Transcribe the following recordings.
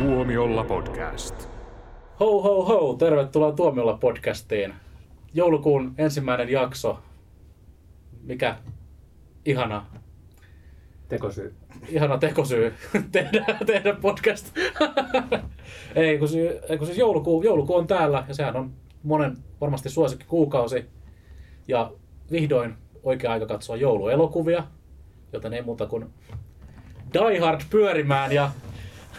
Tuomiolla podcast. Ho ho ho, tervetuloa Tuomiolla podcastiin. Joulukuun ensimmäinen jakso. Mikä ihana, Tekosyy. ihana tekosyy tehdä, tehdä podcast. ei, kun, si- ei, kun siis joulukuu, joulukuu on täällä ja sehän on monen varmasti suosikki kuukausi. Ja vihdoin oikea aika katsoa jouluelokuvia, joten ei muuta kuin Die Hard pyörimään ja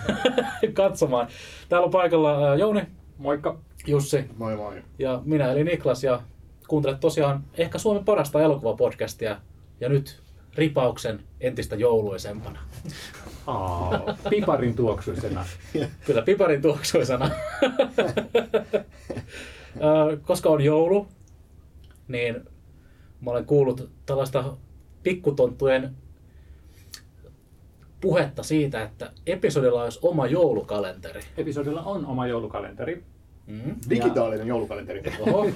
katsomaan. Täällä on paikalla Jouni, Moikka. Jussi Moi moi. ja minä eli Niklas ja kuuntelet tosiaan ehkä Suomen parasta elokuvapodcastia ja nyt ripauksen entistä jouluisempana. Aa, piparin tuoksuisena. Kyllä piparin tuoksuisena. Koska on joulu, niin mä olen kuullut tällaista pikkutonttujen puhetta siitä, että episodilla olisi oma joulukalenteri. Episodilla on oma joulukalenteri. Mm. Digitaalinen joulukalenteri. Oho.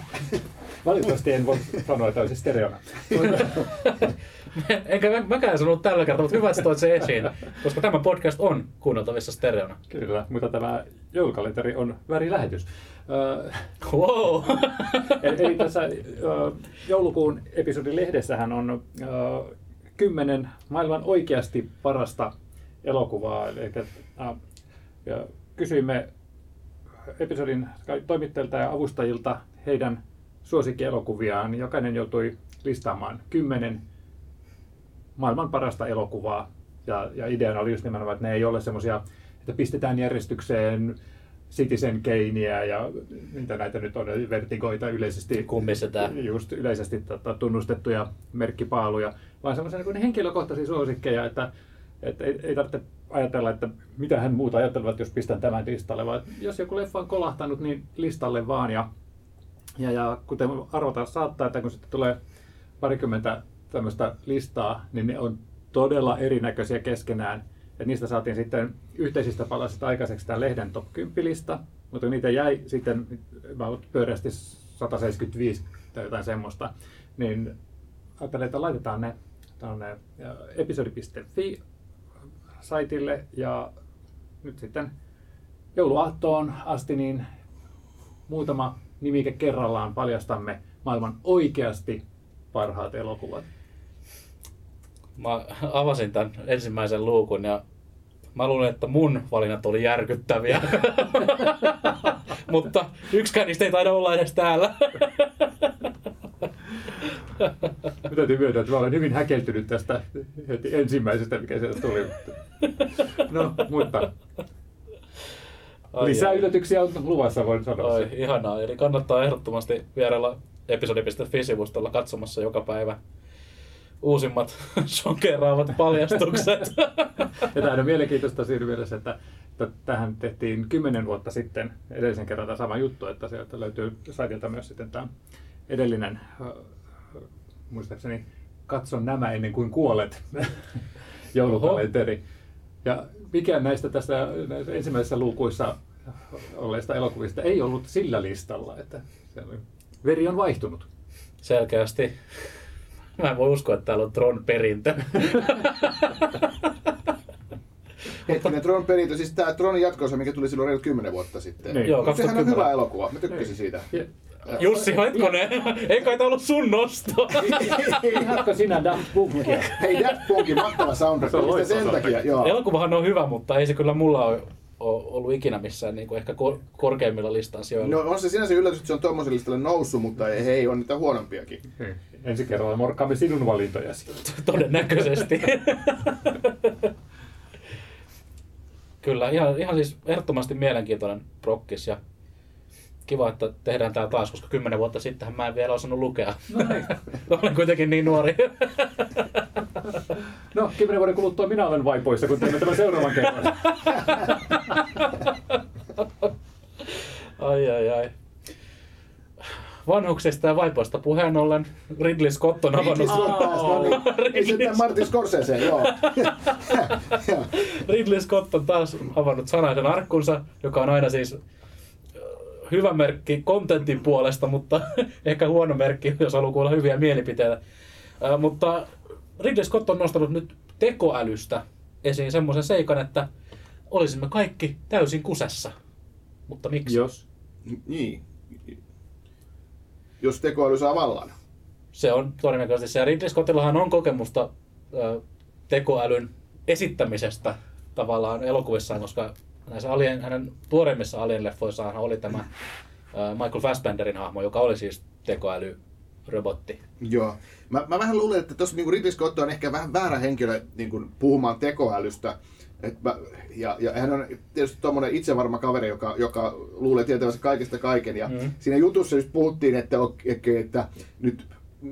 Valitettavasti en voi sanoa, että olisi stereona. Enkä mä- mäkään sanonut tällä kertaa, mutta hyvä, että toit se esiin, koska tämä podcast on kuunneltavissa stereona. Kyllä, mutta tämä joulukalenteri on värilähetys. Öö, Wow! eli, eli tässä öö, joulukuun episodin lehdessähän on öö, kymmenen maailman oikeasti parasta elokuvaa. Eli, äh, ja kysyimme episodin toimittajilta ja avustajilta heidän suosikkielokuviaan. Jokainen joutui listaamaan kymmenen maailman parasta elokuvaa. Ja, ja ideana oli just nimenomaan, että ne ei ole semmoisia, että pistetään järjestykseen Citizen Kanea ja mitä näitä nyt on, vertigoita yleisesti, Kummisetään. just yleisesti tota, tunnustettuja merkkipaaluja, vaan semmoisia niin henkilökohtaisia suosikkeja, että, että ei, ei tarvitse ajatella, että mitä hän muuta ajattelevat, jos pistän tämän listalle, vaan jos joku leffa on kolahtanut, niin listalle vaan. Ja, ja, ja kuten arvata saattaa, että kun sitten tulee parikymmentä tämmöistä listaa, niin ne on todella erinäköisiä keskenään. Et niistä saatiin sitten yhteisistä palasista aikaiseksi tämä lehden top 10 lista, mutta niitä jäi sitten pyöreästi 175 tai jotain semmoista. Niin ajattelin, että laitetaan ne tuonne episodi.fi saitille ja nyt sitten jouluaattoon asti niin muutama nimike kerrallaan paljastamme maailman oikeasti parhaat elokuvat. Mä avasin tämän ensimmäisen luukun ja mä luulen, että mun valinnat oli järkyttäviä. Mutta yksikään niistä ei taida olla edes täällä. Mä täytyy myöntää, että mä olen hyvin häkeltynyt tästä heti ensimmäisestä, mikä sieltä tuli. No, mutta Ai lisää ai. yllätyksiä on luvassa, voin sanoa. Ai, sen. ihanaa. Eli kannattaa ehdottomasti vierailla episodi.fi-sivustolla katsomassa joka päivä uusimmat shokeraavat paljastukset. Ja tämä on mielenkiintoista siinä mielessä, että, että tähän tehtiin kymmenen vuotta sitten edellisen kerran tämä sama juttu, että sieltä löytyy saitilta myös sitten tämä edellinen, muistaakseni, katso nämä ennen kuin kuolet, joulukalenteri. Ja mikään näistä tässä näissä ensimmäisissä luukuissa olleista elokuvista ei ollut sillä listalla, että veri on vaihtunut. Selkeästi. Mä en voi uskoa, että täällä on Tron perintö. Hetkinen, Tron perintö, siis tää Tronin jatkoosa, mikä tuli silloin reilut 10 vuotta sitten. Niin. Joo, Sehän on 2010. hyvä elokuva, mä tykkäsin Niin. siitä. Ja- Jussi, hetkonen! Ei kai tää ollut sun nosto? Ihanko sinä Daft Punkia? Hei, Daft Punkin mahtava soundtrack, Se on mistä loistava sen takia, soundtrack. joo. Elokuvahan on hyvä, mutta ei se kyllä mulla ole, ollut ikinä missään niin kuin ehkä kor- korkeimmilla listan sijoilla. No on se sinänsä yllätys, että se on tuommoiselle listalle noussut, mutta ei, hei, on niitä huonompiakin. Niin. Ensi kerralla morkkaamme sinun valintojasi. Todennäköisesti. Kyllä, ihan, ihan siis ehdottomasti mielenkiintoinen prokkis ja kiva, että tehdään tää taas, koska kymmenen vuotta sittenhän mä en vielä osannut lukea. Olen kuitenkin niin nuori. No, kymmenen vuoden kuluttua minä olen vaipoissa, kun teemme tämän seuraavan kerran. ai ai ai. Vanhuksista ja vaipoista puheen ollen Ridley Scott on avannut... Ridley Scott taas, no niin. Martin Scorsese, joo. Joo. Ridley Scott on taas avannut sanaisen arkkunsa, joka on aina siis hyvä merkki kontentin puolesta, mutta ehkä huono merkki, jos haluaa kuulla hyviä mielipiteitä. Mutta Ridley Scott on nostanut nyt tekoälystä esiin semmoisen seikan, että olisimme kaikki täysin kusessa. Mutta miksi? Jos. Niin. Jos tekoäly saa vallan. Se on todennäköisesti se. Ja Ridley Scottillahan on kokemusta ö, tekoälyn esittämisestä tavallaan elokuvissaan, koska näissä alien, hänen tuoreimmissa Alien-leffoissaan oli tämä Michael Fassbenderin hahmo, joka oli siis tekoälyrobotti. Joo. Mä, mä vähän luulen, että tuossa niin Ridley Scott on ehkä vähän väärä henkilö niin kuin puhumaan tekoälystä. Et mä, ja, ja hän on tietysti tuommoinen itsevarma kaveri, joka, joka luulee tietävänsä kaikesta kaiken. Ja Mm. siinä jutussa just puhuttiin, että, okei, että nyt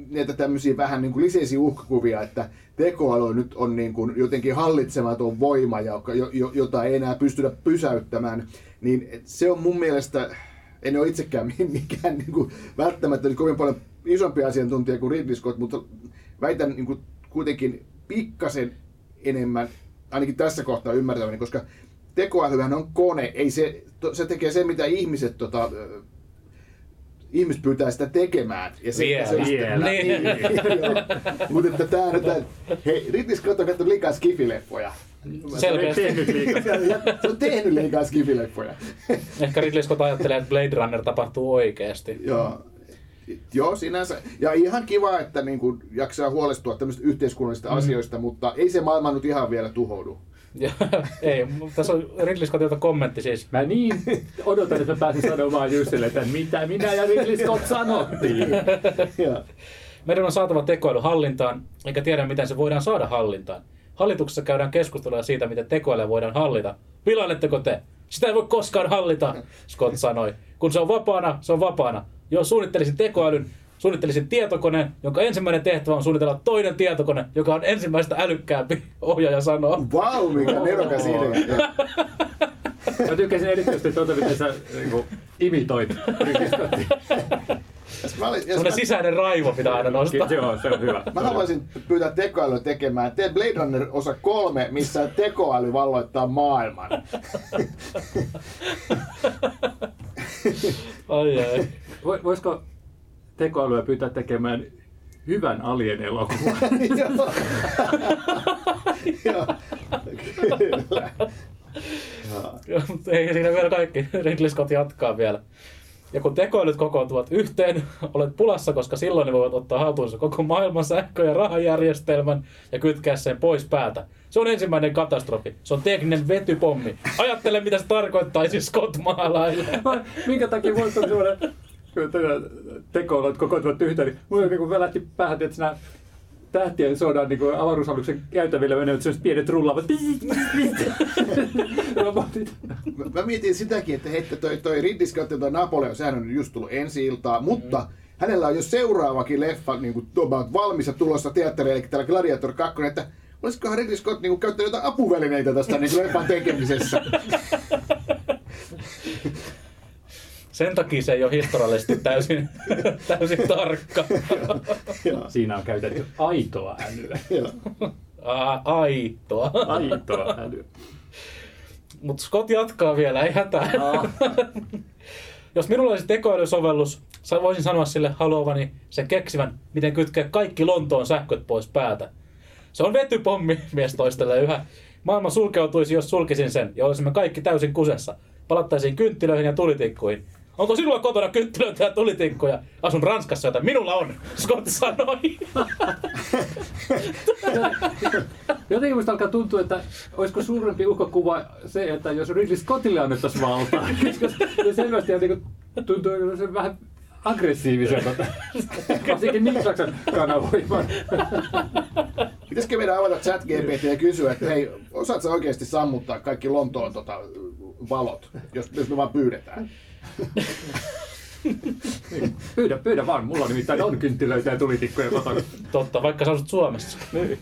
näitä tämmöisiä vähän niin kuin liseisiä uhkakuvia, että tekoäly nyt on niin kuin jotenkin hallitsematon voima, joka, jo, jo, jota ei enää pystytä pysäyttämään, niin se on mun mielestä, en ole itsekään mikään niin kuin, välttämättä nyt kovin paljon isompi asiantuntija kuin Ridley Scott, mutta väitän niin kuin, kuitenkin pikkasen enemmän, ainakin tässä kohtaa ymmärtäväni, koska tekoälyhän on kone, ei se, se tekee se, mitä ihmiset tota, ihmiset pyytää sitä tekemään. Ja se, Vielä. se, se, Vielä. Niin. Mutta että tää nyt, hei, Ridley Scott on katsonut liikaa skifileffoja. Selkeästi. Tehnyt liikaa. Se on tehnyt liikaa skifileffoja. Ehkä Ridley Scott ajattelee, että Blade Runner tapahtuu oikeasti. Joo. Joo, sinänsä. Ja ihan kiva, että niin kuin jaksaa huolestua tämmöisistä yhteiskunnallisista mm. asioista, mutta ei se maailma nyt ihan vielä tuhoudu. Ja, ei, tässä on Ridley kommentti siis. Mä niin odotan, että mä pääsin sanomaan Jussille, että mitä minä ja Ridley Scott sanottiin. Ja. Meidän on saatava tekoäly hallintaan, eikä tiedä miten se voidaan saada hallintaan. Hallituksessa käydään keskustelua siitä, miten tekoälyä voidaan hallita. Vilailetteko te? Sitä ei voi koskaan hallita, Scott sanoi. Kun se on vapaana, se on vapaana. Jos suunnittelisin tekoälyn, suunnittelisin tietokoneen, jonka ensimmäinen tehtävä on suunnitella toinen tietokone, joka on ensimmäistä älykkäämpi, ohjaaja sanoo. Vau, mikä nerokas idea. Mä tykkäsin erityisesti tuota, miten sä niin imitoit Scottia. Mä, olin, jos Sellainen mä, sisäinen raivo pitää aina nostaa. Joo, se on hyvä. mä haluaisin pyytää tekoälyä tekemään. Tee Blade Runner osa kolme, missä tekoäly valloittaa maailman. Ai ai. Voi- Voisiko tekoälyä pyytää tekemään hyvän alien-elokuvan? Joo. Joo. Kyllä. Joo. Joo, mutta ei siinä vielä kaikki. Ridley Scott jatkaa vielä. Ja kun tekoälyt kokoontuvat yhteen, olet pulassa, koska silloin ne voivat ottaa haltuunsa koko maailman sähkö- ja rahajärjestelmän ja kytkeä sen pois päältä. Se on ensimmäinen katastrofi. Se on tekninen vetypommi. Ajattele, mitä se tarkoittaisi Scott maalaille. Minkä takia voisi olla tekoälyt kokoontuvat yhteen, niin mulla niin lähti päähän, että siinä tähtien sodan niin avaruusaluksen käytävillä menevät sellaiset pienet rullaavat. Mä- Mä mietin sitäkin, että hei, toi, toi Ridley Scott ja toi Napoleon, sehän on just tullut ensi iltaa, mutta Mm. hänellä on jo seuraavakin leffa niin kuin, valmis ja tulossa teatterille, eli täällä Gladiator 2, että olisikohan Ridley Scott niin kuin, käyttänyt jotain apuvälineitä tästä niin kuin leffan tekemisessä. Sen takia se ei ole historiallisesti täysin, täysin tarkka. Siinä on käytetty aitoa älyä. Aitoa. Aitoa älyä. Mutta Scott jatkaa vielä, ei hätää. Jos minulla olisi tekoälysovellus, sa- voisin sanoa sille haluavani sen keksivän, miten kytkeä kaikki Lontoon sähköt pois päältä. Se on vetypommi, mies toistelee yhä. Maailma sulkeutuisi, jos sulkisin sen, ja olisimme kaikki täysin kusessa. Palattaisiin kynttilöihin ja tulitikkuihin. Onko sinulla kotona kynttilöitä ja tulitikkuja? Asun Ranskassa, joten minulla on, Scott sanoi. Jotenkin musta alkaa tuntua, että olisiko suurempi uhkakuva se, että jos Ridley Scottille annettaisiin valtaa. Koska se selvästi on niin kuin, tuntuu se vähän aggressiivisemmalta. Varsinkin niin Saksan kanavoiman. Pitäisikö meidän avata chat GPT ja kysyä, että hei, osaatko oikeasti sammuttaa kaikki Lontoon tota, valot, jos, jos me vaan pyydetään? Pyydä, pyydä vaan. Mulla nimittäin on kynttilöitä ja tulitikkuja kotona. Totta, vaikka sä asut Suomessa. Niin.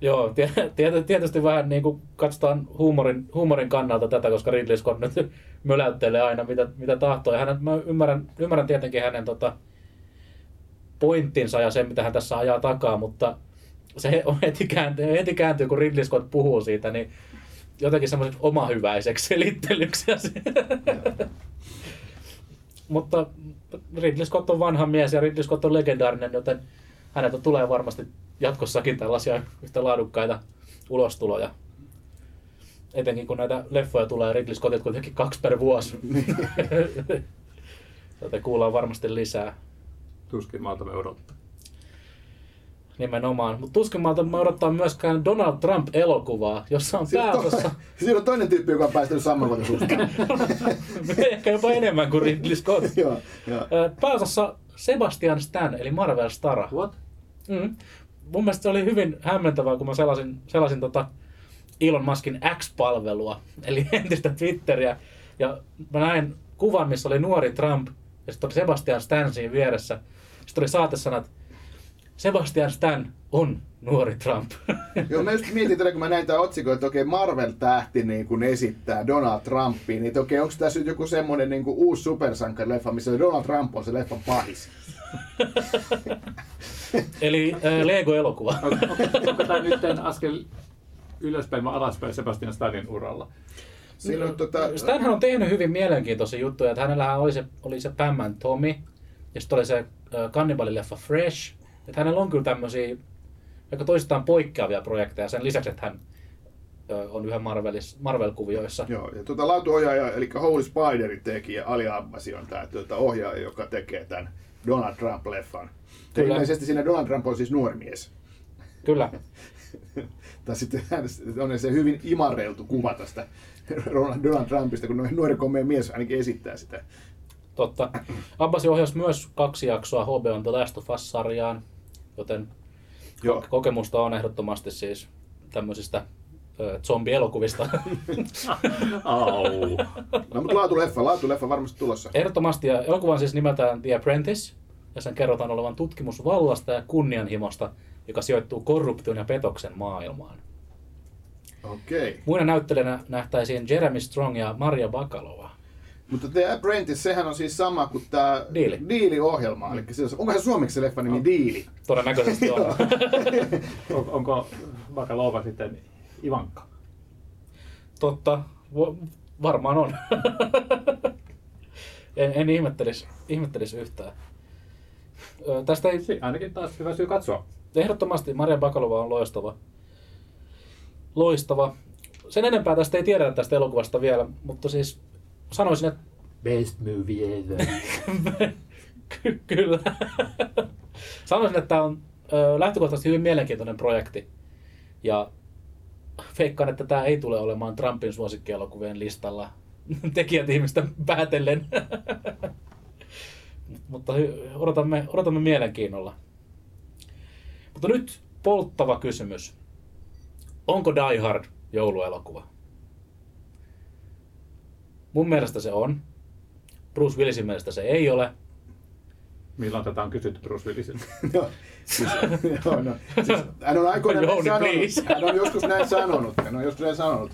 Joo, tie- tiety- tietysti vähän niin kuin katsotaan huumorin, huumorin kannalta tätä, koska Ridley Scott nyt möläyttelee aina mitä, mitä tahtoo. Ja hänen, mä ymmärrän, ymmärrän tietenkin hänen tota, pointtinsa ja sen, mitä hän tässä ajaa takaa, mutta se on heti kääntyy, heti kääntyy kun Ridley Scott puhuu siitä, niin jotenkin semmoiseksi omahyväiseksi selittelyksi. mutta Ridley Scott on vanha mies ja Ridley Scott on legendaarinen, joten häneltä tulee varmasti jatkossakin tällaisia yhtä laadukkaita ulostuloja. Etenkin kun näitä leffoja tulee Ridley Scottilta kuitenkin kaksi per vuosi. Joten kuullaan varmasti lisää. Tuskin maalta me odottaa. Nimenomaan. Mutta tuskin me odottaa myöskään Donald Trump-elokuvaa, jossa on Siinä on, pääosassa to, siinä on toinen tyyppi, joka on päästänyt sammakotaisuutta. ehkä jopa enemmän kuin Ridley Scott. joo, joo. Pääosassa Sebastian Stan, eli Marvel Stara. What? Mm. Mun mielestä se oli hyvin hämmentävää, kun mä selasin, selasin tota Elon Muskin X-palvelua, eli entistä Twitteriä. Ja mä näin kuvan, missä oli nuori Trump, ja sitten oli Sebastian Stan siinä vieressä. Sitten oli saatesanat, Sebastian Stan on nuori Trump. Joo, mä just mietin tätä, kun mä näin tämän otsikon, että okei, Marvel-tähti niin kun esittää Donald Trumpia, niin okei, onko tässä nyt joku semmoinen niin kuin uusi supersankarileffa, missä Donald Trump on se leffan pahis? eli äh, Lego-elokuva. On, on, onko tämä nyt askel ylöspäin vai alaspäin Sebastian Stanin uralla? Siinä on tota... Stanhan on tehnyt hyvin mielenkiintoisia juttuja, että hänellähän oli se, oli se Batman Tommy, ja sitten oli se äh, kannibalileffa Fresh, että hänellä on kyllä tämmöisiä aika toisistaan poikkeavia projekteja sen lisäksi, että hän on yhä Marvelis, Marvel-kuvioissa. Joo, ja tuota laatuohjaaja, eli Holy Spiderin tekijä, Ali Abbasi on tämä tuota, ohjaaja, joka tekee tämän Donald Trump-leffan. Kyllä. ilmeisesti siinä Donald Trump on siis nuori mies. Kyllä. tai sitten on se hyvin imarreiltu kuva tästä Donald Trumpista, kun nuori komea mies ainakin esittää sitä. Totta. Abbasi ohjasi myös kaksi jaksoa HBOn The Last of Us-sarjaan, joten Joo. kokemusta on ehdottomasti siis tämmöisistä zombielokuvista. Au. No, mutta laatuleffa, laatuleffa varmasti tulossa. Ehdottomasti, ja elokuva on siis nimeltään The Apprentice, ja sen kerrotaan olevan tutkimus vallasta ja kunnianhimosta, joka sijoittuu korruption ja petoksen maailmaan. Okei. Muina näyttelijänä nähtäisiin Jeremy Strong ja Maria Bakalova. Mutta The Apprentice, sehän on siis sama kuin tämä Diili. Diili-ohjelma. Eli se, onko se suomeksi se leffa nimi Diili? Todennäköisesti on. On, onko Bakalova sitten Ivanka? Totta, varmaan on. en, en ihmettelisi, ihmettelisi yhtään. Ö, tästä ei, Si- ainakin taas hyvä syy katsoa. ehdottomasti Maria Bakalova on loistava. Loistava. Sen enempää tästä ei tiedetä tästä elokuvasta vielä, mutta siis sanoisin, että Best movie ever. Ky- kyllä. Sanoisin, että tämä on ö, lähtökohtaisesti hyvin mielenkiintoinen projekti. Ja veikkaan, että tämä ei tule olemaan Trumpin suosikkielokuvien listalla tekijätiimistä päätellen. Mutta odotamme, odotamme mielenkiinnolla. Mutta nyt polttava kysymys. Onko Die Hard jouluelokuva? Mun mielestä se on. Bruce Willisin mielestä se ei ole. Milloin tätä on kysytty Bruce Willisiltä? Joo, siis, joo, no, siis, hän on aikoinaan näin Jouni, sanonut. please. Hän on joskus näin sanonut. Hän on joskus näin sanonut.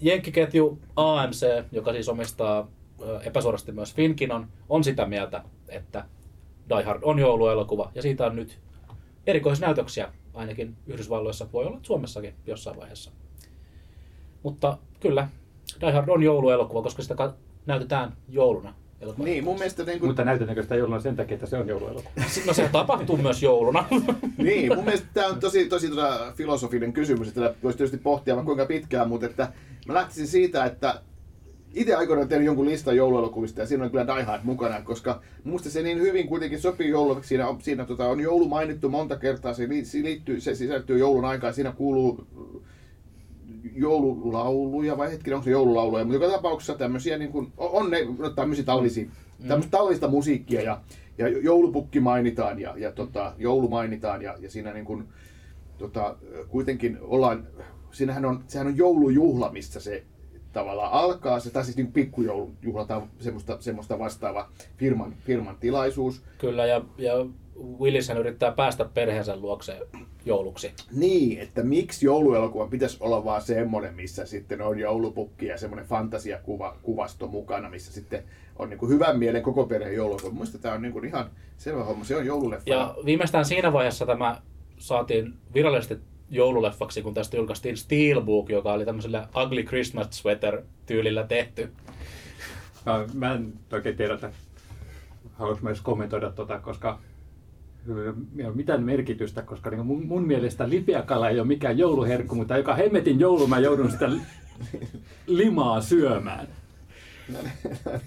Jenkkiketju AMC, joka siis omistaa epäsuorasti myös Finkinon, on sitä mieltä, että Die Hard on jouluelokuva ja siitä on nyt erikoisnäytöksiä, ainakin Yhdysvalloissa, voi olla Suomessakin jossain vaiheessa. Mutta kyllä, Die Hard on jouluelokuva, koska sitä ka- näytetään jouluna. elokuvana. Niin, mun mielestä niin kuin, Mutta näytetäänkö sitä jouluna sen takia, että se on jouluelokuva? No se tapahtuu myös jouluna. niin, mun mielestä tämä on tosi, tosi tota filosofinen kysymys, että voisi tietysti pohtia vaikka kuinka pitkään, mutta että mä lähtisin siitä, että itse aikoinaan tehnyt jonkun listan jouluelokuvista ja siinä on kyllä Die Hard mukana, koska musta se niin hyvin kuitenkin sopii jouluksi. Siinä, on, siinä tota, on joulu mainittu monta kertaa, se, liittyy, se sisältyy joulun aikaan, siinä kuuluu joululauluja vai hetkinen, onko se joululauluja, mutta joka tapauksessa tämmöisiä niin kuin, on ne no, tämmöisiä talvisia, tämmöistä talvista musiikkia ja, ja joulupukki mainitaan ja, ja tota, joulu mainitaan ja, ja siinä niin kuin, tota, kuitenkin ollaan, siinähän on, sehän on joulujuhla, missä se tavallaan alkaa, se, tai siis niin pikkujoulujuhla tai semmoista, semmoista vastaava firman, firman tilaisuus. Kyllä, ja, ja Willishän yrittää päästä perheensä luokse jouluksi. Niin, että miksi jouluelokuvan pitäisi olla vaan semmoinen, missä sitten on joulupukki ja semmoinen fantasiakuva, kuvasto mukana, missä sitten on niin kuin hyvän mielen koko perheen jouluelokuva. Mielestäni tämä on niin kuin ihan selvä homma, se on joululeffa. Ja viimeistään siinä vaiheessa tämä saatiin virallisesti joululeffaksi, kun tästä julkaistiin Steelbook, joka oli tämmöisellä Ugly Christmas Sweater-tyylillä tehty. Mä, mä en oikein tiedä, että mä edes kommentoida tota, koska ei ole mitään merkitystä, koska niin mun, mun mielestä lipeäkala ei ole mikään jouluherkku, mutta joka hemmetin joulu mä joudun sitä limaa syömään.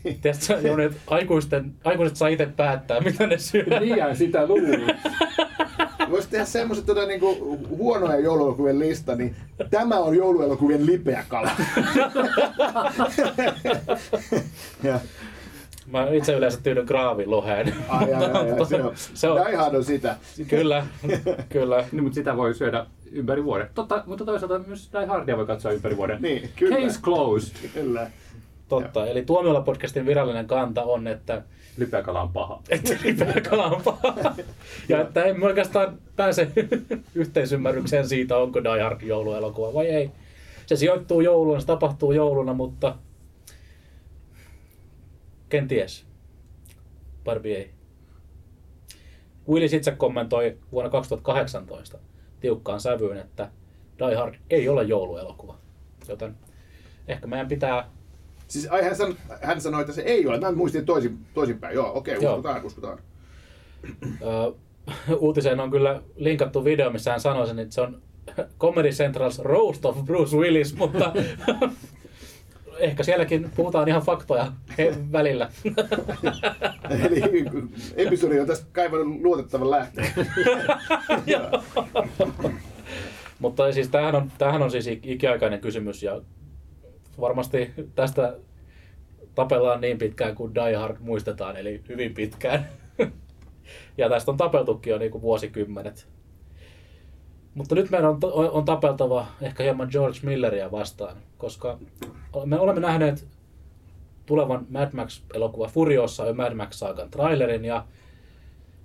Tiedätkö, sä, Jouni, että aikuisten, aikuiset saa itse päättää, mitä ne syö. Niin sitä luulin. Voisi tehdä semmoiset tota, niinku, huonoja jouluelokuvien lista, niin tämä on jouluelokuvien lipeä kala. ja, Mä itse yleensä tyydyn graaviloheen. ai, ai, ai, ai, se on, Se on- Die Hard on sitä. Kyllä, kyllä. niin, mutta sitä voi syödä ympäri vuoden. Totta, mutta toisaalta myös Die Hardia voi katsoa ympäri vuoden. Niin, kyllä. Case closed. Kyllä. Totta. Eli Tuomiolla podcastin virallinen kanta on, että Lipeäkala on paha. että lipeäkala on paha. Ja että emme oikeastaan pääse yhteisymmärrykseen siitä, onko Die Hard jouluelokuva vai ei. Se sijoittuu jouluna, se tapahtuu jouluna, mutta kenties. Barbie ei. Willis itse kommentoi vuonna 2018 tiukkaan sävyyn, että Die Hard ei ole jouluelokuva. Joten ehkä meidän pitää Siis ai, hän, sanoi, hän sanoi, että se ei ole. Mä muistin toisin, toisinpäin. Joo, okei, Joo. uskotaan, uskotaan. Ö, uutiseen on kyllä linkattu video, missä hän sanoi sen, että se on Comedy Central's Roast of Bruce Willis, mutta ehkä sielläkin puhutaan ihan faktoja he- välillä. Eli episodi on tästä kaivannut luotettavan lähteen. mutta siis tämähän on, tämähän on siis ik- ikiaikainen kysymys ja varmasti tästä tapellaan niin pitkään kuin Die Hard muistetaan, eli hyvin pitkään. ja tästä on tapeltukin jo niin kuin vuosikymmenet. Mutta nyt meidän on, on tapeltava ehkä hieman George Milleria vastaan, koska me olemme nähneet tulevan Mad Max-elokuva Furiossa ja Mad Max-saagan trailerin ja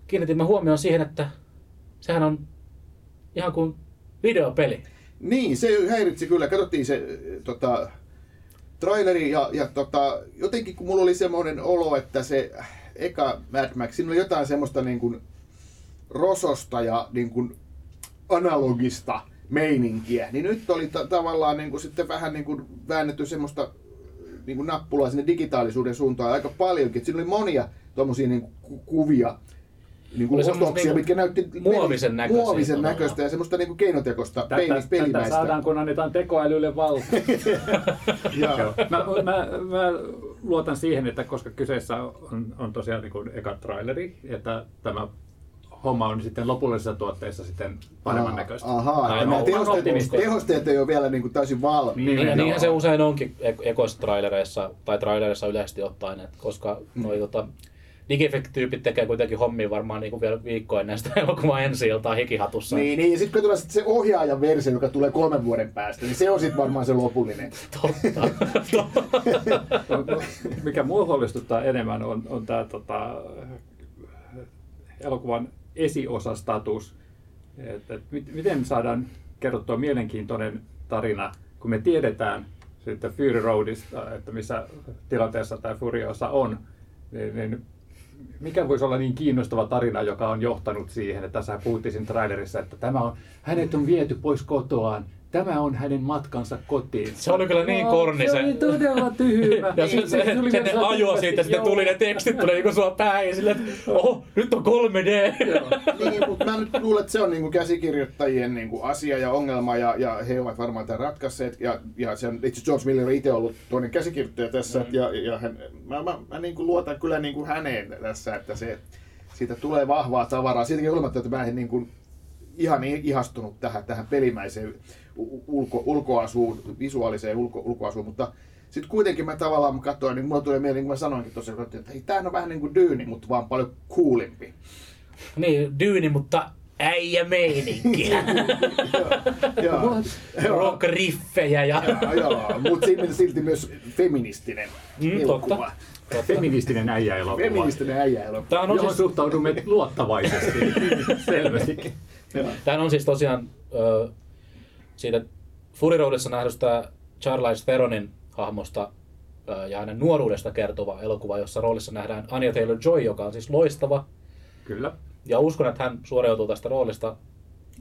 kiinnitimme huomioon siihen, että sehän on ihan kuin videopeli. Niin, se häiritsi kyllä. Katsottiin se tota, traileri ja, ja tota, jotenkin kun mulla oli semmoinen olo, että se eka Mad Max, siinä oli jotain semmoista niin kuin rososta ja niin kuin analogista meininkiä, niin nyt oli ta- tavallaan niin kuin sitten vähän niin kuin väännetty semmoista niin kuin nappulaa sinne digitaalisuuden suuntaan aika paljonkin. Et siinä oli monia tuommoisia niin ku- kuvia, niin kuin otoksia, niinku mitkä näytti muovisen näköisiä muovisen näköistä ja semmoista niin kuin keinotekosta Tätä, peilis, tätä pelimäistä. saadaan, kun annetaan tekoälylle valta. Mä, mä, mä luotan siihen, että koska kyseessä on, on tosiaan niin kuin eka traileri, että tämä homma on sitten lopullisessa tuotteessa sitten paremman näköistä. Ahaa, nämä on. tehosteet, tehosteet ei ole vielä niin kuin täysin valmiit. Niin, ja Nimenomaan. niinhän se usein onkin ek- ekoissa trailereissa, tai trailereissa yleisesti ottaen, että koska noi, tota, Digifect-tyypit tekee kuitenkin hommia varmaan niin kuin vielä viikko ennen sitä elokuvan ensi iltaa hikihatussa. Niin, niin, ja sitten kun tulee sit se ohjaajan versio, joka tulee kolmen vuoden päästä, niin se on sitten varmaan se lopullinen. Totta. Mikä mua huolestuttaa enemmän on, on tämä tota, elokuvan esiosastatus. Et, et, mit- miten saadaan kerrottua mielenkiintoinen tarina, kun me tiedetään sitten Fury Roadista, että missä tilanteessa tämä Furiosa on, niin, niin mikä voisi olla niin kiinnostava tarina, joka on johtanut siihen, että tässä puhuttiin trailerissa, että tämä on, hänet on viety pois kotoaan, tämä on hänen matkansa kotiin. Se oli kyllä niin No, korni Se se. oli todella tyhmä. Ja se, se, tuli se, vielä ne ajoi siitä, sitten joo. tuli ne tekstit, tuli niinku sua päin, silleen, että oho, nyt on 3D. niin, mutta mä nyt luulen, että se on niin kuin käsikirjoittajien niin kuin asia ja ongelma, ja, ja he ovat varmaan tämän ratkaisseet. Ja, ja se on, itse George Miller on itse ollut toinen käsikirjoittaja tässä, mm. ja, ja hän, mä, mä, mä niin kuin luotan kyllä niin kuin häneen tässä, että se, siitä tulee vahvaa tavaraa. Siitäkin huolimatta, että mä en niin kuin ihan ihastunut tähän, tähän pelimäiseen ulko, ulkoasuun, visuaaliseen ulko, ulkoasuun, mutta sitten kuitenkin mä tavallaan katsoin, niin mulla tulee mieleen, niin kuin mä sanoinkin tuossa, että hei, tämähän on vähän niin kuin dyyni, mutta vaan paljon coolimpi. Niin, dyyni, mutta äijä meininki. Joo, joo, Rock riffejä ja... joo, mutta silti, silti myös feministinen Mm, elokuva. totta. Feministinen äijä-elokuva, Feministinen äijä elokuva. Tämä on, johon siis, suhtaudumme luottavaisesti, selvästikin. Tämähän on siis tosiaan siitä Fury Roadissa nähdystä Charlize Theronin hahmosta ja hänen nuoruudesta kertova elokuva, jossa roolissa nähdään Anya Taylor-Joy, joka on siis loistava. Kyllä. Ja uskon, että hän suoriutuu tästä roolista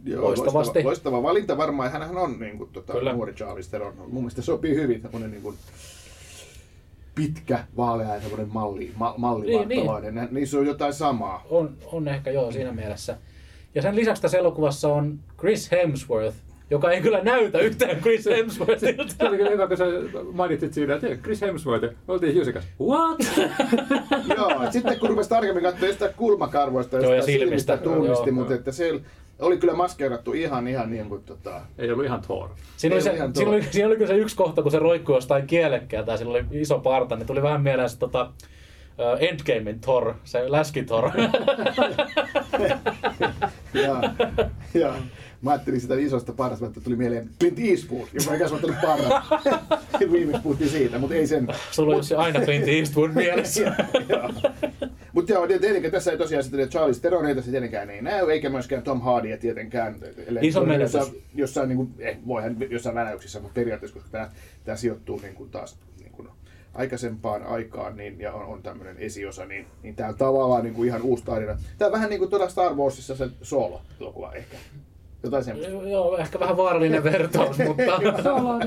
Joo, Loistavasti. Loistava, loistava valinta varmaan. Hänhän on niin kuin, tota, Kyllä. nuori Charlize Theron. Mun mielestä sopii hyvin tämmöinen niin kuin, pitkä, vaalea ja semmoinen malli, ma, Niin, mallivartalainen. Niin, Niissä on jotain samaa. On, on ehkä joo siinä mielessä. Ja sen lisäksi tässä elokuvassa on Chris Hemsworth, joka ei kyllä näytä yhtään Chris Hemsworthilta. Se oli kyllä hyvä, kun sä mainitsit siinä, että Chris Hemsworth, oltiin Jusikas. What? Joo, sitten kun rupesi tarkemmin katsoa jostain kulmakarvoista Joo, ja jostain silmistä. tunnisti, Joo, mutta joo. että se oli kyllä maskeerattu ihan, ihan niin kuin tota... Ei ollut ihan Thor. Siinä oli, se, Ihan siinä, oli, siinä oli kyllä se yksi kohta, kun se roikkui jostain kielekkeä tai sillä oli iso parta, niin tuli vähän mieleen se tota, Endgamein Thor, se läski Thor. Ja, ja mä ajattelin sitä isosta parasta, että tuli mieleen Clint Eastwood, joka ei kasvattanut parraa. Viimeksi puhuttiin siitä, mutta ei sen. Sulla on Jussi aina Clint Eastwood mielessä. Mutta joo, tietenkään tässä ei tosiaan sitten Charles Theroneita se tietenkään ei näy, eikä myöskään Tom Hardyä tietenkään. ellei Iso se menetys. Jossain, jossain niin kuin, eh, voihan jossain väläyksissä, mutta periaatteessa, koska tämä, tämä sijoittuu niin kuin taas niin kuin aikaisempaan aikaan niin, ja on, on tämmöinen esiosa, niin, niin tämä on tavallaan niin kuin ihan uusi tarina. Tämä on vähän niin kuin tuolla Star Warsissa se solo-elokuva ehkä. Jotain semmoista. Joo, ehkä vähän vaarallinen vertaus, mutta Se on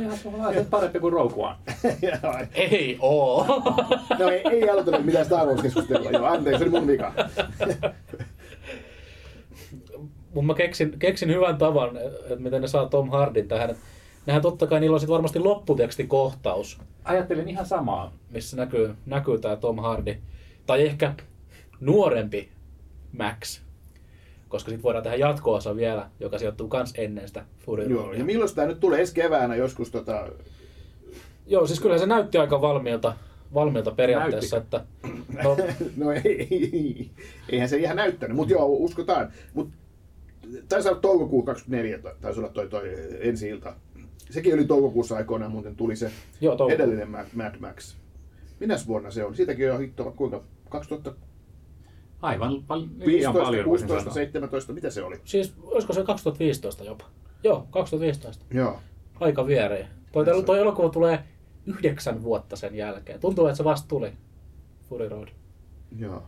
ihan parempi kuin Rogue One. Ei oo. no ei, ei aloiteta mitään Star Wars-keskustelua. Joo, anteeksi, se oli mun vika. Mutta mä keksin, keksin hyvän tavan, että miten ne saa Tom Hardin tähän. Nehän totta kai niillä on sit varmasti lopputekstikohtaus, Ajattelin ihan samaa. missä näkyy, näkyy tämä Tom Hardy. Tai ehkä nuorempi Max. Koska sitten voidaan tehdä jatko-osa vielä, joka sijoittuu kans ennen sitä Fury Joo, ja milloin tämä nyt tulee ensi keväänä joskus tota... Joo, siis kyllä se näytti aika valmiilta, valmiilta periaatteessa. Että, no, No ei, ei, eihän se ihan näyttänyt, mutta joo, uskotaan. Mut, taisi olla toukokuu 24, tai- taisi olla toi, toi ensi ilta. Sekin oli toukokuussa aikoinaan, muuten tuli se Joo, toukokuu. edellinen Mad, Max. Minäs vuonna se on? Siitäkin on jo hitto, kuinka? 2015, Aivan pal- liian paljon voisin 16, sanoa. 17, mitä se oli? siis olisiko se 2015 jopa? Joo, 2015. Joo. Aika viereen. Toi, toi elokuva tulee yhdeksän vuotta sen jälkeen. Tuntuu, että se vasta tuli. Fury Road. Joo.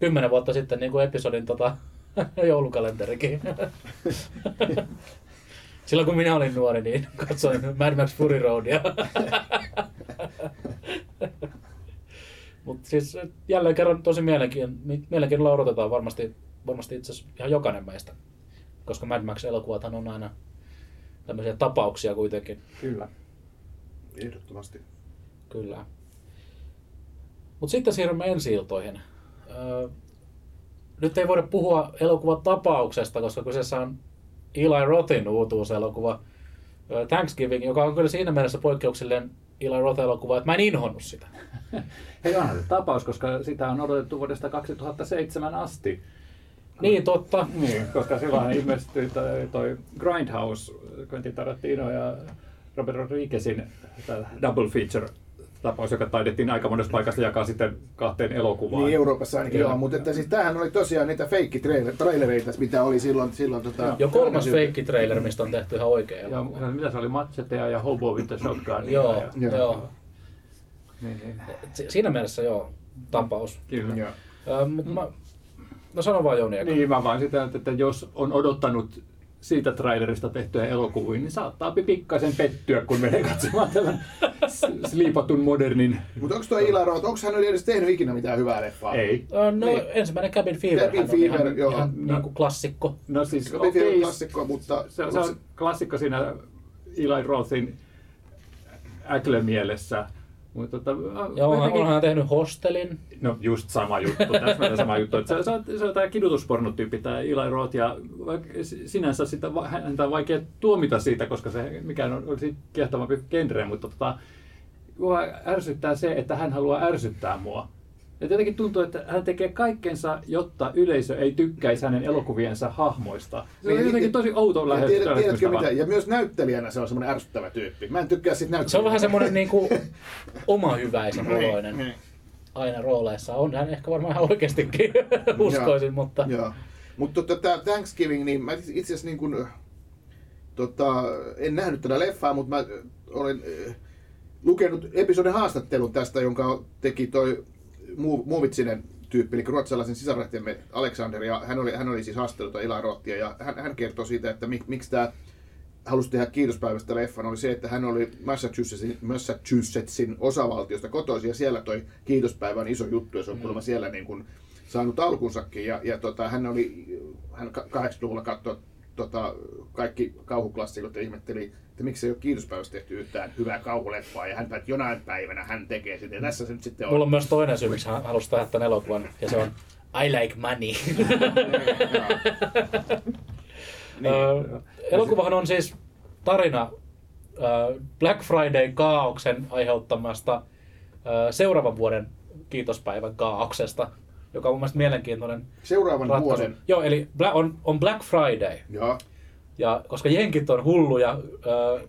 Kymmenen vuotta sitten niin kuin episodin tota, joulukalenterikin. Silloin kun minä olin nuori, niin katsoin Mad Max Fury Roadia. Mutta siis jälleen kerran tosi mielenkiin- mielenkiinnolla odotetaan varmasti, varmasti itse asiassa ihan jokainen meistä. Koska Mad Max-elokuvathan on aina tämmöisiä tapauksia kuitenkin. Kyllä. Ehdottomasti. Kyllä. Mutta sitten siirrymme ensi-iltoihin. Öö, nyt ei voida puhua elokuvan tapauksesta, koska kyseessä on Eli Rothin uutuuselokuva Thanksgiving, joka on kyllä siinä mielessä poikkeuksellinen Eli Roth-elokuva, että mä en inhonnut sitä. Hei, onhan se tapaus, koska sitä on odotettu vuodesta 2007 asti. Niin, totta. Niin, koska silloin ilmestyi toi, toi Grindhouse, Quentin Tarantino ja Robert Rodriguezin double feature tapaus, joka taidettiin aika monesta paikasta jakaa sitten kahteen elokuvaan. Niin Euroopassa ainakin Joo. joo, mutta että siis tämähän oli tosiaan niitä feikkitrailereita, mitä oli silloin, silloin tota, Jo kolmas feikki-trailer, mistä on tehty ihan oikea Ja elokuva. mitä se oli, Machetea ja Hobo with the Shotgun. Joo, ja, Joo. joo. Niin, niin. Si- Siinä mielessä joo, tapaus. Kyllä. Joo. Öö, mut mä, no sano vaan Joni eka. Niin, mä vaan sitä, että jos on odottanut siitä trailerista tehtyä elokuvia, niin saattaa pikkasen pettyä, kun menee katsomaan tämän sliipatun modernin. Mutta onko tuo Eli Roth, onko hän edes tehnyt ikinä mitään hyvää leffaa? Ei. No Niin. ensimmäinen Cabin Fever Cabin on Fever, ihan, joo. ihan No. niin kuin klassikko. No siis, Se oli vielä okei, klassikko, mutta... se, se on klassikko siinä Eli Rothin Äklö-mielessä. Mutta tota, Ja onhan, jotenkin- onhan hän tehnyt Hostelin. No just sama juttu, täsmälleen sama juttu. Että se, se, on, se on tämä kidutuspornotyyppi, tämä Eli Roth, ja sinänsä sitä, häntä on vaikea tuomita siitä, koska se mikään on, olisi kiehtovampi genre, mutta tota, mua ärsyttää se, että hän haluaa ärsyttää mua. Ja jotenkin tuntuu, että hän tekee kaikkensa, jotta yleisö ei tykkäisi hänen elokuviensa hahmoista. Se on Niin, jotenkin tosi outo tiedät, tiedätkö lähestymistapa. mitä? Ja myös näyttelijänä se on semmoinen ärsyttävä tyyppi. Mä en tykkää siitä näyttelijänä. Se on vähän semmoinen niin kuin oma hyväisen Niin, oloinen niin. aina rooleissa. On hän ehkä varmaan ihan oikeastikin uskoisin, mutta Joo. Mutta tota, tämä Thanksgiving, niin mä itse asiassa niin kun, tota, en nähnyt tätä leffaa, mutta mä olen äh, lukenut episodin haastattelun tästä, jonka teki toi Muovitsinen tyyppi, eli ruotsalaisen sisarehtiemme Alexander, ja hän oli, hän oli siis haastattelut Eli Rothia, ja hän, hän kertoi siitä, että mik, miksi tämä halusi tehdä kiitospäivästä leffan, oli se, että hän oli Massachusettsin, Massachusettsin osavaltiosta kotoisin ja siellä toi kiitospäivän iso juttu ja se on kuulemma siellä niin kuin saanut alkunsakin. Ja, ja tota, hän oli, hän 80-luvulla katsoi tota, kaikki kauhuklassikot ja ihmetteli, että miksi ei ole kiitospäivästä tehty yhtään hyvää kauhuleffaa ja hän päätti jonain päivänä hän tekee sitä. Ja tässä se nyt sitten on. Mulla on myös toinen syy, miksi hän halusi tehdä tämän elokuvan, ja se on I like money. Niin. Ö, Elokuvahan on siis tarina ö, Black Friday kaauksen aiheuttamasta ö, seuraavan vuoden kiitospäivän kaauksesta, joka on mun mielestä mielenkiintoinen Seuraavan ratkaisu. vuoden. Joo, eli on, on Black Friday, Joo. Ja koska jenkit on hulluja, äh,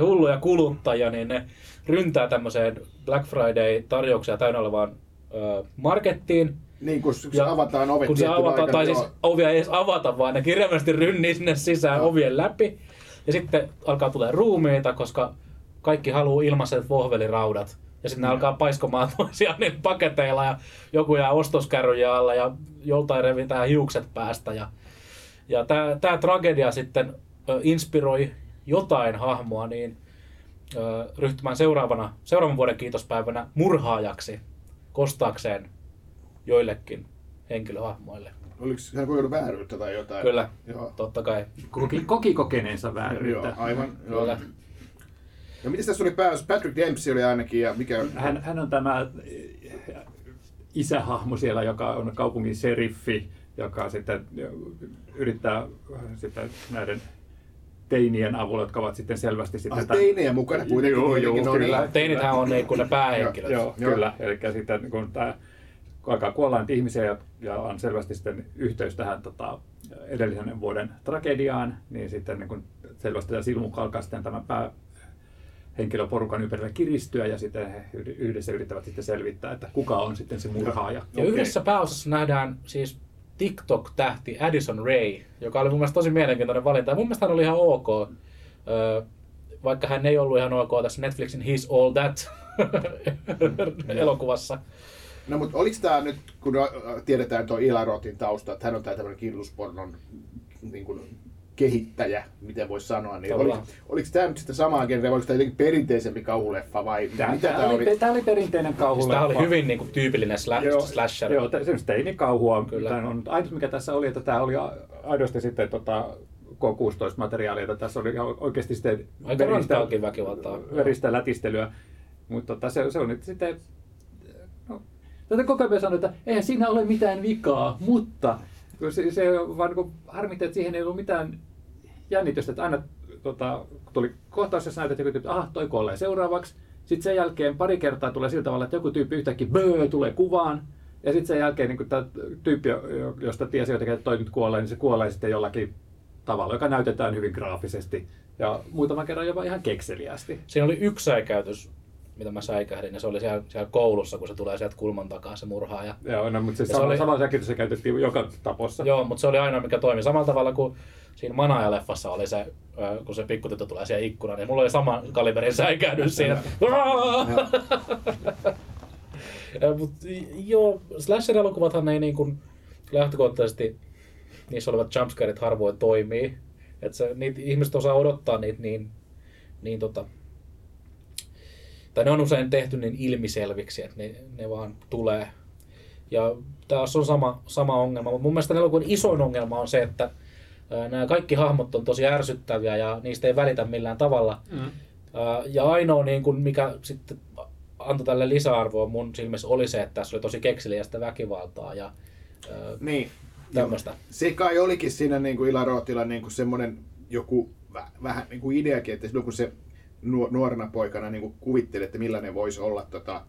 hulluja kuluttajia, niin ne ryntää tämmöiseen Black Friday-tarjouksia täynnä olevaan äh, markettiin. Niin, kun se Ja avataan ovet kun se avataan, aikana, tai siis joo. ovia ei edes avata, vaan ne kirjaimellisesti rynnii sinne sisään Joo. ovien läpi. Ja sitten alkaa tulee ruumiita, koska kaikki haluaa ilmaiset vohveliraudat. Ja sitten ne alkaa paiskomaan toisiaan niin paketeilla ja joku jää ostoskärryjä alla ja joltain revitään hiukset päästä. Ja, ja tämä tragedia sitten inspiroi jotain hahmoa niin ryhtymään seuraavana, seuraavan vuoden kiitospäivänä murhaajaksi kostaakseen joillekin henkilöhahmoille. Oliko hän kokenut vääryyttä tai jotain? Kyllä, Joo. totta kai. Koki, koki kokeneensa Joo, vääryyttä. aivan. Joo. Kyllä. Ja miten tässä oli pääos? Patrick Dempsey oli ainakin ja mikä... Hän, hän on tämä eh, isähahmo siellä, joka on kaupungin seriffi, joka sitten yrittää sitten näiden teinien avulla, jotka ovat sitten selvästi sitten... Ah, teinejä mukana kuitenkin. Joo, joo, no niin. kyllä. Teinithän on niin kuin ne päähenkilöt. Joo, Joo. kyllä. Eli sitten kun, tämä, kun alkaa kuolla ihmisiä ja, ja on selvästi sitten yhteys tähän tota, edellisen vuoden tragediaan, niin sitten niin kun selvästi tämä silmukka alkaa sitten tämän pää, henkilöporukan ympärillä kiristyä ja sitten he yh- yhdessä yrittävät sitten selvittää, että kuka on sitten se murhaaja. Ja yhdessä pääosassa nähdään siis TikTok-tähti Addison Ray, joka oli mun mielestä tosi mielenkiintoinen valinta. Ja mun mielestä hän oli ihan ok, Ö, vaikka hän ei ollut ihan ok tässä Netflixin He's All That elokuvassa. No mutta oliko tämä nyt, kun tiedetään tuo Ila Rotin tausta, että hän on tämä tämmöinen kirjoituspornon niin kuin, kehittäjä, miten voisi sanoa, niin Tavallaan. oliko, oliko tämä nyt sitten samaa genreä, vai oliko tämä jotenkin perinteisempi kauhuleffa vai Tämä, mitä tämä, tämä oli, oli? tämä oli perinteinen kauhuleffa. Tämä oli hyvin niin kuin, tyypillinen sla- Joo, slasher. Joo, semmoista teinikauhua. Kyllä. Tämä on ainut mikä tässä oli, että tämä oli aidosti sitten tota, K16-materiaalia, että tässä oli ihan oikeasti sitten Aika rantaakin väkivaltaa. veristä lätistelyä. Mutta tota, se, se on nyt sitten... No, tätä koko ajan sanon, että eihän siinä ole mitään vikaa, mutta kun se, se vaan niin harmitti, että siihen ei ollut mitään jännitystä, että aina tota, tuli kohtaus, jossa näytet joku tyyppi, aha, toi kuolee seuraavaksi. Sitten sen jälkeen pari kertaa tulee sillä tavalla, että joku tyyppi yhtäkkiä böö, tulee kuvaan. Ja sitten sen jälkeen niin tämä tyyppi, jo- josta tiesi jotenkin, että toi nyt kuolee, niin se kuolee sitten jollakin tavalla, joka näytetään hyvin graafisesti. Ja muutaman kerran jopa ihan kekseliästi. Siinä oli yksi säikäytys, mitä mä säikähdin, ja se oli siellä, siellä koulussa, kun se tulee sieltä kulman takaa se murhaaja. Joo, no, mutta se, Ja se sama, oli- sama säkitys se käytettiin joka tapossa. Joo, mutta se oli ainoa, mikä toimi. Samalla tavalla kuin siinä Manaja-leffassa oli se, kun se pikkutyttö tulee siihen ikkunaan, niin mulla oli sama kaliberin säikähdys siinä. Mut, joo, slasher-elokuvathan ei niin kuin lähtökohtaisesti, niissä olevat jumpscareit harvoin toimii. Että se, niitä, ihmiset osaa odottaa niitä niin, niin tota, tai ne on usein tehty niin ilmiselviksi, että ne, ne vaan tulee. Ja tässä on sama, sama ongelma, mutta mun mielestä elokuvan isoin ongelma on se, että nämä kaikki hahmot on tosi ärsyttäviä ja niistä ei välitä millään tavalla. Mm. Ja ainoa, niin kuin, mikä sitten antoi tälle lisäarvoa mun silmissä oli se, että tässä oli tosi kekseliästä väkivaltaa ja Niin. tämmöistä. Se kai olikin siinä niin kuin Ila Rootilla niin kuin semmoinen joku väh, vähän niin kuin ideakin, että silloin kun se nuorena poikana niin kuin kuvitteli, että millainen voisi olla tota,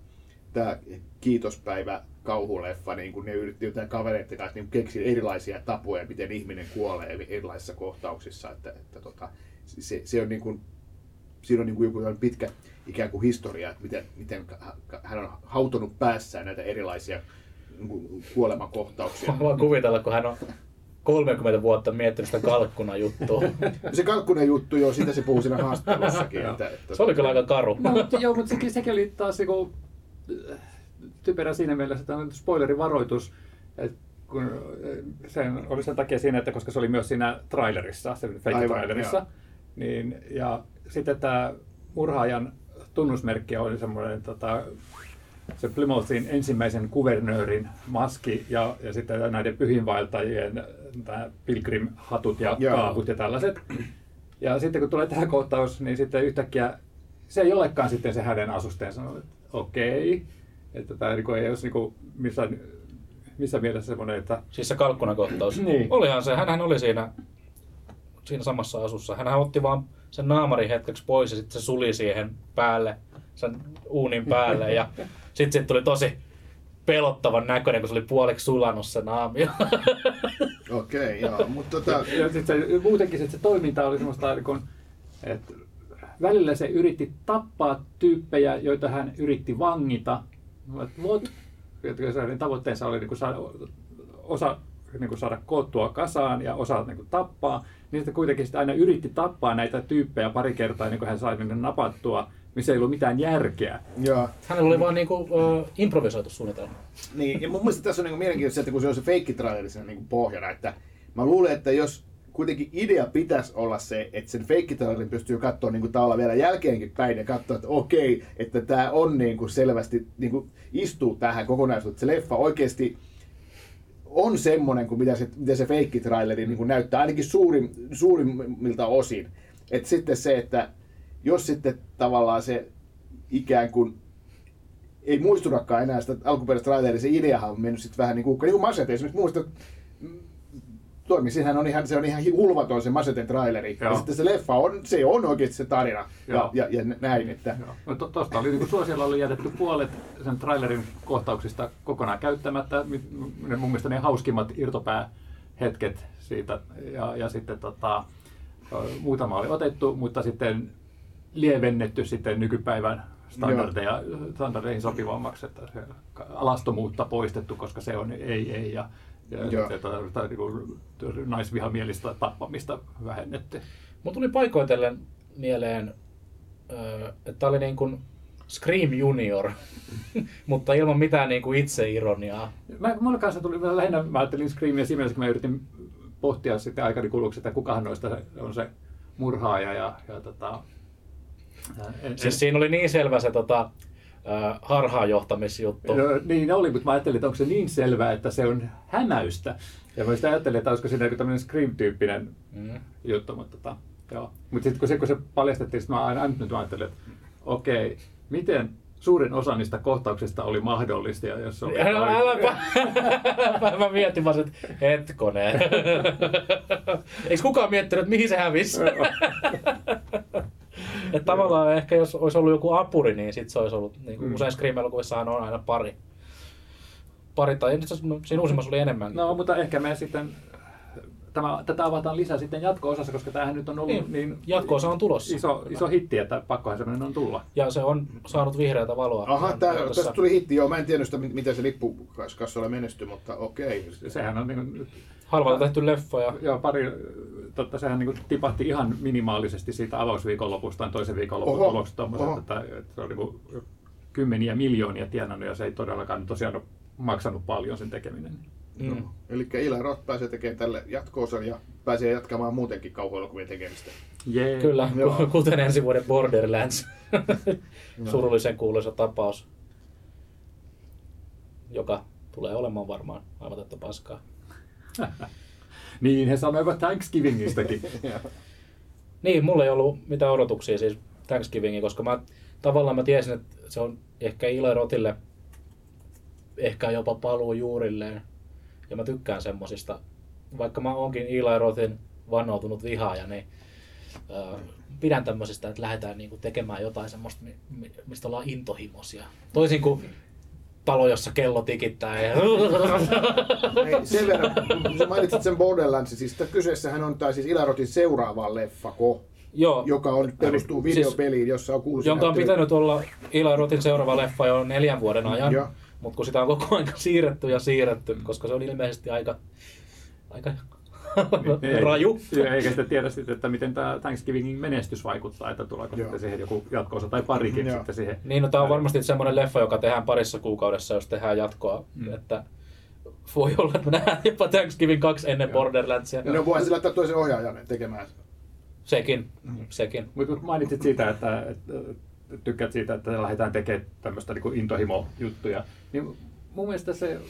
tämä kiitospäivä kauhuleffa, niin kuin ne yritti jotain kavereiden kanssa niin keksiä erilaisia tapoja, miten ihminen kuolee erilaisissa kohtauksissa. Että, että tota, se, se on niin kuin, siinä on niin kuin joku pitkä ikään kuin historia, että miten, miten hän on hautonut päässään näitä erilaisia niin kuin kuolemankohtauksia. Mä voin kuvitella, kun hän on 30 vuotta miettinyt sitä kalkkuna juttua. Se kalkkunen juttu, joo, sitä se puhuu siinä haastattelussakin. että, että, Se oli kyllä aika karu. No, mutta, joo, mutta sekin, sekin oli taas joku, äh, typerä siinä mielessä, että on spoilerivaroitus. että kun, äh, se oli sen takia siinä, että koska se oli myös siinä trailerissa, se Aivan, fake-trailerissa, Niin, ja sitten tämä murhaajan tunnusmerkki oli semmoinen tota, se Plymouthin ensimmäisen kuvernöörin maski ja, ja sitten näiden pyhinvaeltajien tää pilgrim-hatut ja Joo. kaavut ja tällaiset. Ja sitten kun tulee tämä kohtaus, niin sitten yhtäkkiä se ei olekaan sitten se hänen asusteen sanoo, että okei, että tämä niinku ei olisi niinku missään, missä mielessä semmoinen, että Siis se kalkkunakohtaus. Niin. Olihan se, hänhän oli siinä, siinä samassa asussa. Hänhän otti vaan sen naamarin hetkeksi pois ja sitten se suli siihen päälle, sen uunin päälle. Ja sitten siitä tuli tosi pelottavan näköinen, kun se oli puoliksi sulannut se naamio. Okei, joo. Mutta tota, ja sit se, muutenkin sit se toiminta oli semmoista, kun, että välillä se yritti tappaa tyyppejä, joita hän yritti vangita. Hänen tavoitteensa oli niin kuin saada, osa niin kuin saada koottua kasaan ja osa niin kuin tappaa. Niin sitten kuitenkin sitten aina yritti tappaa näitä tyyppejä pari kertaa, niin kuin hän sai niin napattua, missä ei ollut mitään järkeä. joo. Hänellä oli vaan niinku, uh, improvisoitu suunnitelma. Niin, ja mun mielestä tässä on niin mielenkiintoista, että kun se on se feikkitraileri siinä niin pohjana, että mä luulen, että jos kuitenkin idea pitäisi olla se, että sen feikkitrailerin pystyy katsoa niin tavallaan vielä jälkeenkin päin ja katsoa, että okei, että tämä on niin kuin selvästi, niin kuin istuu tähän kokonaisuuteen, että se leffa oikeasti on semmoinen kuin mitä se, mitä se feikkitraileri niin kuin näyttää, ainakin suurin, suurimmilta osin. Että sitten se, että jos sitten tavallaan se ikään kuin ei muistunakaan enää sitä alkuperäistä traileria, se ideahan on mennyt sitten vähän niin kuin, niin kuin Masete esimerkiksi muista, toimi, sehän on ihan, se on ihan hulvaton se Maseten traileri. Ja Joo. sitten se leffa on, se on oikeasti se tarina. Ja, Joo. ja, ja, näin, että No, to, tosta oli, niin suosiolla oli jätetty puolet sen trailerin kohtauksista kokonaan käyttämättä. Mun mielestä ne hauskimmat irtopäähetket siitä. Ja, ja sitten tota, muutama oli otettu, mutta sitten lievennetty sitten nykypäivän standardeja, standardeihin sopivammaksi, että se alastomuutta poistettu, koska se on ei, ei ja, ja Joo. sitten tota, tai niin kuin naisvihamielistä tappamista vähennetty. Mulla tuli paikoitellen mieleen, että tää oli niin kuin Scream Junior, mutta ilman mitään niin kuin itseironiaa. Mä, mulle kanssa tuli vähän lähinnä, mä ajattelin Screamia siinä mielessä, kun mä yritin pohtia sitten aikani kuluksi, että kukahan noista on se murhaaja ja, ja tota, en, Siis siinä oli niin selvä se tota, ö, harhaanjohtamisjuttu. en, no, niin oli, mutta mä ajattelin, että onko se niin selvää, että se on hämäystä. Ja mä sitten ajattelin, että olisiko siinä joku tämmöinen Scream-tyyppinen Mm. juttu, mutta tota, joo. Mutta sitten kun se, kun se paljastettiin, sitten mä aina aina nyt mä ajattelin, että okei, miten suurin osa niistä kohtauksista oli mahdollista, ja jos se oli... No, äläpä. mä, mä mietin vaan, että hetkonen. Eikö kukaan miettinyt, että mihin se hävisi? Että tavallaan ehkä jos olisi ollut joku apuri, niin sit se olisi ollut, niin kuin Mm. usein Scream-elokuvissahan on aina pari. Pari tai itse asiassa no, siinä uusimmassa oli enemmän. No, mutta ehkä me sitten, tämä, tätä avataan lisää sitten jatko-osassa, koska tämähän nyt on ollut Niin, niin, jatko-osa on tulossa. iso, iso hitti, että pakkohan semmoinen on tulla. Ja se on saanut vihreätä valoa. aha, tää, Tässä- tästä tuli hitti, joo, mä en tiennyt sitä, mit- miten se lippukassoilla menestyi, mutta okei. Sehän on niin kuin, Halvalla tehty leffa ja joo, pari, totta, sehän niin kuin tipahti ihan minimaalisesti siitä avausviikonlopusta toisen viikonlopun tommoset, oho. että, että se on niin kuin kymmeniä miljoonia tienannut ja se ei todellakaan tosiaan ole maksanut paljon sen tekeminen. Mm. Eli Ila Roth pääsee tekemään tälle jatko-osan ja pääsee jatkamaan muutenkin kauhuelokuvien tekemistä. Jee. Kyllä, Joo. kuten ensi vuoden Borderlands. Surullisen kuuluisa tapaus, joka tulee olemaan varmaan aivan tätä paskaa. Niin, he sanoivat Thanksgivingistäkin. Niin, mulla ei ollut mitään odotuksia siis Thanksgivingin, koska mä tavallaan mä tiesin, että se on ehkä Ile Rotille ehkä jopa paluu juurilleen. Ja mä tykkään semmosista, vaikka mä oonkin Eli Rothin vannoutunut vihaaja, niin äh, pidän tämmöisistä, että lähdetään niinku tekemään jotain semmoista, mi- mi- mistä ollaan intohimoisia. Toisin kuin talo, jossa kello tikittää. Ja... Hei, sen verran, kun sä mainitsit sen Borderlandsin, siis kyseessähän on tai siis Ila Rothin seuraava leffako, Joo, joka on, perustuu Siis- videopeliin, jossa on kuuluisa jonka on pitänyt olla Eli Rotin seuraava leffa jo neljän vuoden ajan. Joo. Mutta kun sitä on koko ajan siirretty ja siirretty, koska se on ilmeisesti aika, aika Ei- raju. Ei- Eikä sitten tiedä sitten, että miten tämä Thanksgivingin menestys vaikuttaa, että tuleeko Joo. sitten siihen joku jatkoosa tai parikin Joo. sitten siihen. Niin, no tämä on varmasti semmoinen leffa, joka tehdään parissa kuukaudessa, jos tehdään jatkoa. Mm. Että voi olla, että me nähdään jopa Thanksgiving 2 ennen Borderlandsia. No se laittaa toisen ohjaajan tekemään. Sekin, sekin. Mutta mainitsit siitä, että, että tykkäät siitä, että lähdetään tekemään tämmöistä niin intohimo-juttuja. Niin mun mielestä se,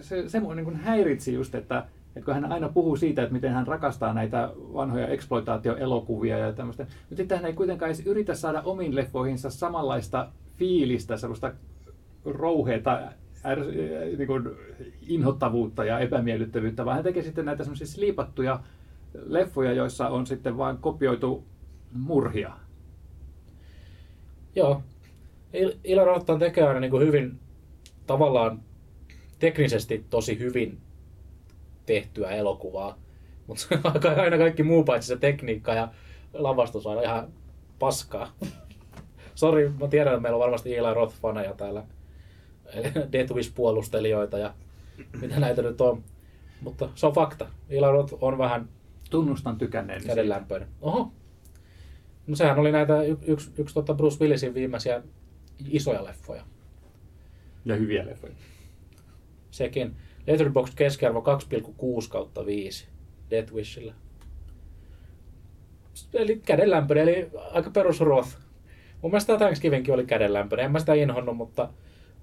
se, se mua niin häiritsi just, että, että kun hän aina puhuu siitä, että miten hän rakastaa näitä vanhoja eksploitaatioelokuvia ja tämmöistä, mutta sitten hän ei kuitenkaan edes yritä saada omiin leffoihinsa samanlaista fiilistä, sellaista rouheita niin kuin inhottavuutta ja epämiellyttävyyttä, vaan hän tekee sitten näitä semmoisia sliipattuja leffoja, joissa on sitten vain kopioitu murhia. Joo. Il- Ila Rottan tekee aina niin hyvin tavallaan teknisesti tosi hyvin tehtyä elokuvaa. Mutta aina kaikki muu paitsi se tekniikka ja lavastus on ihan paskaa. Sori, mä tiedän, että meillä on varmasti Eli Roth-faneja täällä. Death Wish-puolustelijoita ja mitä näitä nyt on. Mutta se on fakta. Eli Roth on vähän Tunnustan tykänneeni siitä. kädenlämpöinen. Oho. No sehän oli näitä yksi, yksi tota Bruce Willisin viimeisiä isoja leffoja. Ja hyviä leffoja. Sekin. Letterboxd keskiarvo 2,6 kautta 5 Death Wishillä. Eli kädenlämpöinen, eli aika perus Roth. Mun mielestä tämä Thanksgivingkin oli kädenlämpöinen. En mä sitä inhonnut, mutta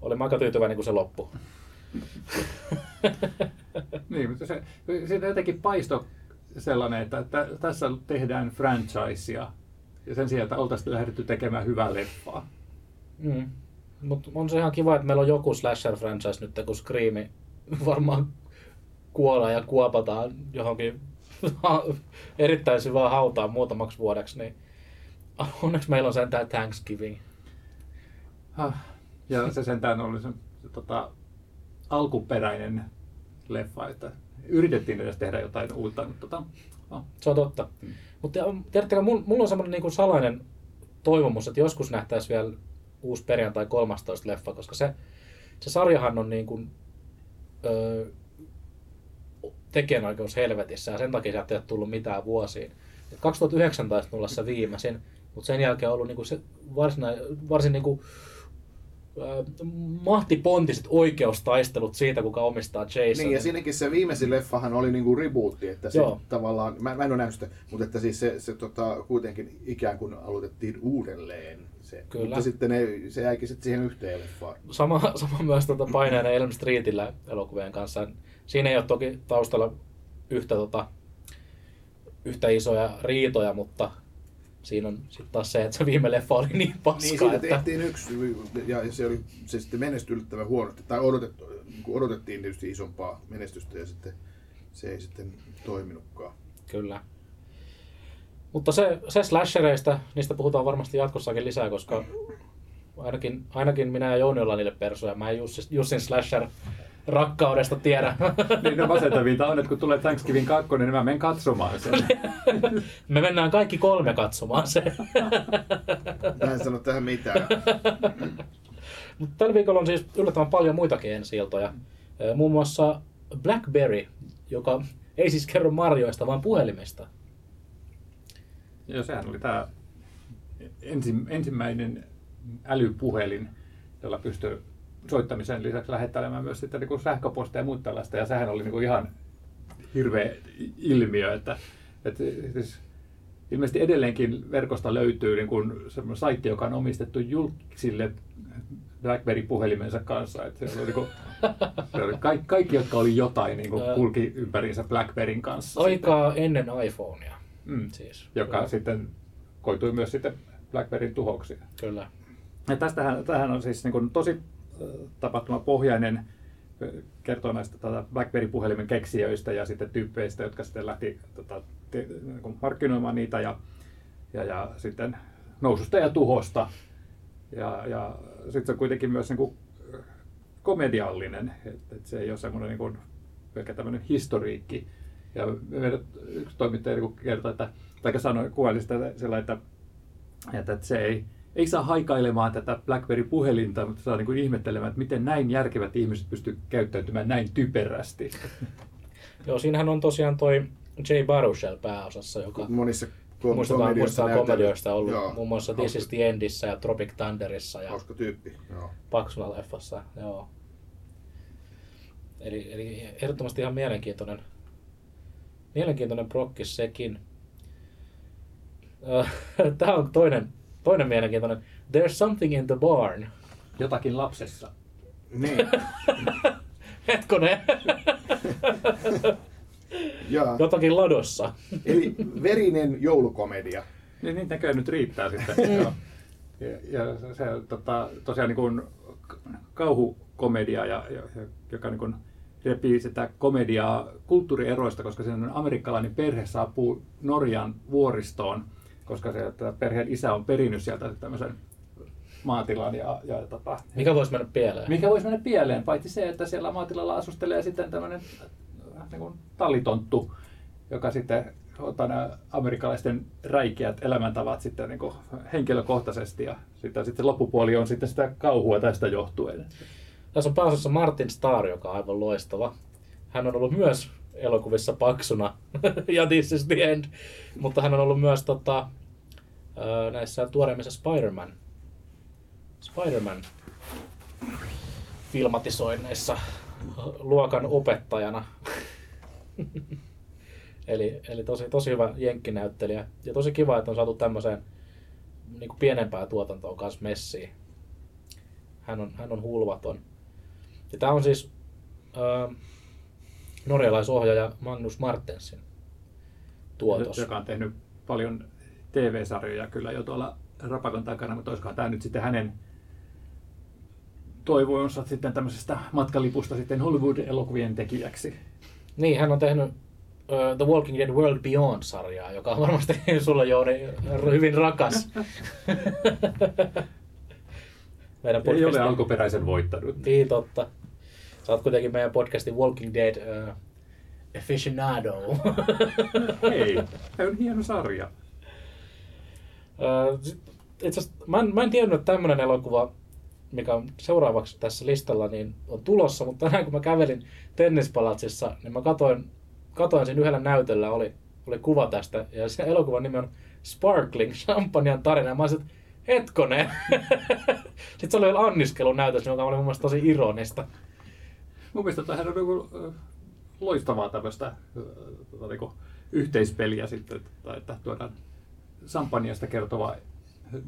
olin aika tyytyväinen, kun se loppui. Niin, mutta se, siitä jotenkin paisto sellainen, että tä, tässä tehdään franchisea. Ja sen sijaan, että oltaisiin lähdetty tekemään hyvää leffaa. Mm. Mutta on se ihan kiva, että meillä on joku slasher-franchise nyt, kun Screami varmaan kuolee ja kuopataan johonkin erittäin syvään hautaan muutamaksi vuodeksi, niin onneksi meillä on sentään Thanksgiving. Ah, Ja se sentään oli se, se tota, alkuperäinen leffa, että yritettiin edes tehdä jotain uutta, mutta tota, no, Se on totta. Mm. Mutta tiedättekö, mulla, mulla on semmoinen niin salainen toivomus, että joskus nähtäisiin vielä uusi perjantai 13 leffa, koska se, se sarjahan on niin kuin, öö, tekijänoikeus helvetissä ja sen takia sieltä ei ole tullut mitään vuosiin. Et 2019 mulla se viimeisin, mutta sen jälkeen on ollut niinku se varsina, varsin niinku, öö, mahtipontiset oikeustaistelut siitä, kuka omistaa Jasonin. Niin, ja siinäkin se viimeisin leffahan oli niinku rebootti, että se Joo. tavallaan, mä, mä en ole nähnyt sitä, mutta että siis se, se tota, kuitenkin ikään kuin aloitettiin uudelleen. Se. Kyllä. Mutta sitten ne, se jäikin sitten siihen yhteen leffaan. Sama, sama myös tuota paineinen Elm Streetillä elokuvien kanssa. Siinä ei ole toki taustalla yhtä, tota, yhtä isoja riitoja, mutta siinä on sitten taas se, että se viime leffa oli niin Niin, paska, siitä että tehtiin yksi, ja se oli se sitten menestyi yllättävän huonosti, tai odotettu, niin odotettiin tietysti isompaa menestystä, ja sitten se ei sitten toiminutkaan. kyllä. Mutta se, se slashereista, niistä puhutaan varmasti jatkossakin lisää, koska ainakin, ainakin minä ja Jouni ollaan niille persoja. Mä en Jussi, Jussin slasher rakkaudesta tiedä. niin no masentavinta on, että kun tulee Thanksgiving 2, niin mä menen katsomaan sen. Me mennään kaikki kolme katsomaan se. Mä en sano tähän mitään. Mutta tällä viikolla on siis yllättävän paljon muitakin ensi-iltoja. Ö, Muun muassa Blackberry, joka ei siis kerro marjoista, vaan puhelimesta. Joo, sehän oli tämä ensi, ensimmäinen älypuhelin, jolla pystyy soittamisen lisäksi lähettelemään myös sitten niin sähköpostia ja muuta tällaista. Ja sehän oli niin kuin ihan hirveä ilmiö, että, että siis ilmeisesti edelleenkin verkosta löytyy niin kuin semmoinen saitti, joka on omistettu julkisille BlackBerry-puhelimensa kanssa. Että se oli, niin kuin, se oli kaikki, kaikki, jotka oli jotain, niin kuin kulki ympäriinsä BlackBerryn kanssa. Aikaa ennen iPhonea. Mm. Siis. joka Kyllä. sitten koitui myös sitten BlackBerryn tuhoksi. Kyllä. Ja tästähän, tämähän on siis niin kuin tosi tapahtumapohjainen, kertoo näistä tätä BlackBerry-puhelimen keksijöistä ja sitten tyyppeistä, jotka sitten lähti tota, te, niin markkinoimaan niitä ja, ja, ja sitten noususta ja tuhosta. Ja, ja sitten se on kuitenkin myös niin kuin komediallinen, että et se ei ole semmoinen niin kuin pelkkä tämmöinen historiikki. Ja meidän yksi toimittaja niin kuin kertoi, että, tai sanoi, kuvaili sitä sillä, että, että, että se ei, ei saa haikailemaan tätä BlackBerry-puhelinta, mutta saa niin kuin ihmettelemään, että miten näin järkevät ihmiset pystyvät käyttäytymään näin typerästi. Joo, siinähän on tosiaan toi Jay Baruchel pääosassa, joka Monissa kom- muistetaan, komedioista ollut Joo, muun muassa This is the Endissä ja Tropic Thunderissa ja Hauska tyyppi. Joo. Paksuna leffassa. Joo. Eli, eli ehdottomasti ihan mielenkiintoinen, mielenkiintoinen prokkis sekin. Tämä on toinen, toinen mielenkiintoinen. There's something in the barn. Jotakin lapsessa. Niin. Hetkonen. Ja, Jotakin ladossa. eli verinen joulukomedia. Niin, niin näköjään nyt riittää sitten. Joo. ja, ja se, tota, tosiaan niin kuin kauhukomedia, ja, ja, joka niin kuin repii sitä komediaa kulttuurieroista, koska se on amerikkalainen perhe saapuu Norjan vuoristoon, koska se että perheen isä on perinnyt sieltä tämmöisen maatilan ja, ja tota, Mikä voisi mennä pieleen? mikä voisi mennä pieleen, paitsi se, että siellä maatilalla asustelee sitten tämmöinen äh, niin kuin tallitonttu, joka sitten ottaa nämä amerikkalaisten räikeät elämäntavat sitten niin kuin henkilökohtaisesti ja sitten, sitten loppupuoli on sitten sitä kauhua tästä johtuen. Tässä on pääosassa Martin Starr, joka on aivan loistava. Hän on ollut myös elokuvissa paksuna, ja This is the End. Mutta hän on ollut myös tota, näissä tuoreimmissa Spider-Man, Spider-Man filmatisoinneissa luokan opettajana. eli, eli tosi, tosi hyvä jenkkinäyttelijä. Ja tosi kiva, että on saatu tämmöiseen niin kuin pienempää tuotantoa kanssa messiin. Hän on, hän on hulvaton. Ja tämä on siis äh, norjalaisohjaaja Magnus Martensin tuotos. Joka on tehnyt paljon TV-sarjoja kyllä jo tuolla Rapakon takana, mutta olisikohan tämä nyt sitten hänen toivonsa sitten tämmöisestä matkalipusta sitten Hollywood-elokuvien tekijäksi. Niin, hän on tehnyt uh, The Walking Dead World Beyond-sarjaa, joka on varmasti sulla Jouni hyvin rakas. Meidän Ei ole alkuperäisen voittanut. Niin, totta. Sä oot kuitenkin meidän podcastin Walking Dead uh, aficionado. Ei, tämä on hieno sarja. Sit- Itse asiassa, mä en, mä en tiennyt, että tämmöinen elokuva, mikä on seuraavaksi tässä listalla, niin on tulossa, mutta tänään kun mä kävelin tennispalatsissa, niin mä katoin, katoin siinä yhdellä näytöllä, oli, oli kuva tästä, ja se elokuvan nimi on Sparkling, Champagnean tarina, ja mä olisin, hetkonen. Sitten se oli vielä anniskelun näytös, joka oli mun mielestä tosi ironista. Mun mielestä tämähän on joku äh, loistavaa tämmöistä tota, niinku, yhteispeliä sitten, että, että tuodaan Sampaniasta kertovaa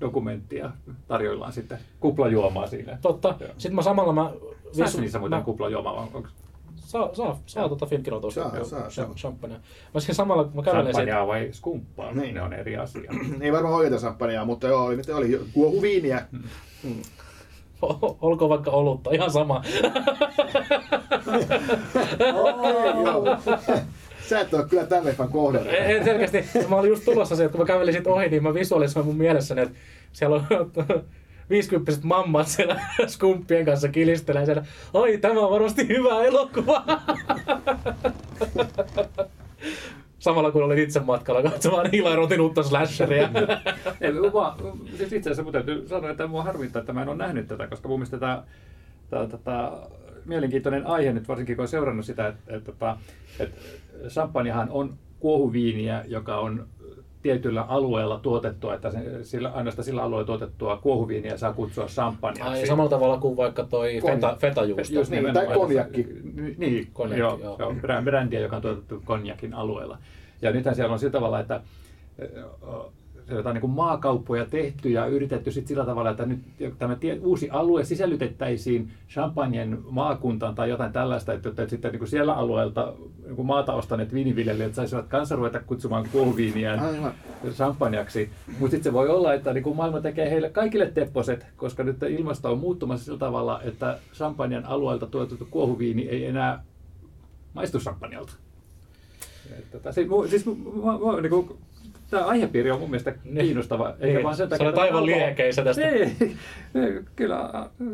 dokumenttia tarjoillaan sitten kuplajuomaa siinä. Totta. Joo. Sitten mä samalla mä... Saisi niissä muuten mä- kuplajuomaa, vai onko Saa, saa, saa tuota Finkin Saa, saa, saa. champagnea. Mä siinä samalla, kun mä kävelen siitä, Champagnea vai skumppaa? Niin. Ne on eri asia. Ei varmaan oikeita samppanjaa, mutta joo, oli, oli kuohuviiniä. O- olkoon vaikka olutta, ihan sama. Sä et ole kyllä tämän leffan kohde. En selkeästi, mä olin just tulossa se, että kun mä kävelin siitä ohi, niin mä visualisoin mun mielessäni, että siellä on 50 mammat siellä skumppien kanssa kilistelee siellä. Oi, tämä on varmasti hyvä elokuva. Samalla kun olin itse matkalla katsomaan Eli Rotin uutta slasheria. Ei, vaan, siis itse asiassa täytyy sanoa, että mua harmittaa, että mä en ole nähnyt tätä, koska mun mielestä tämä, tämä, tämä mielenkiintoinen aihe nyt, varsinkin kun olen seurannut sitä, että, että, että, että champagnehan on kuohuviiniä, joka on tietyllä alueella tuotettua, että sillä, ainoastaan sillä alueella tuotettua kuohuviiniä saa kutsua champagneaksi. Ai, samalla tavalla kuin vaikka toi Kon- feta, fetajuusto. Just Niin, tai konjakki. Niin, Konjakki, joo, joo. joo. brä- brändiä, joka on tuotettu konjakin alueella. Ja nythän siellä on sillä tavalla, että jotain niin kuin maakauppoja tehty ja yritetty sit sillä tavalla, että nyt tämä tie, uusi alue sisällytettäisiin Champagnen maakuntaan tai jotain tällaista, että, että sitten niin kuin siellä alueelta niin kuin maata ostaneet viiniviljelijät saisivat kanssa ruveta kutsumaan kuohuviiniään champagneaksi. Mutta sitten se voi olla, että niin kuin maailma tekee heille kaikille tepposet, koska nyt ilmasto on muuttumassa sillä tavalla, että champagnen alueelta tuotettu kuohuviini ei enää maistu champagnelta. Että mu- siis, mu- mu- mu- niin kuin, tämä aihepiiri on mun mielestä Niin. kiinnostava. Eikä Niin. vaan sen Sä takia, olet että aivan alko- liekeissä tästä. Ei, ei, kyllä, äh,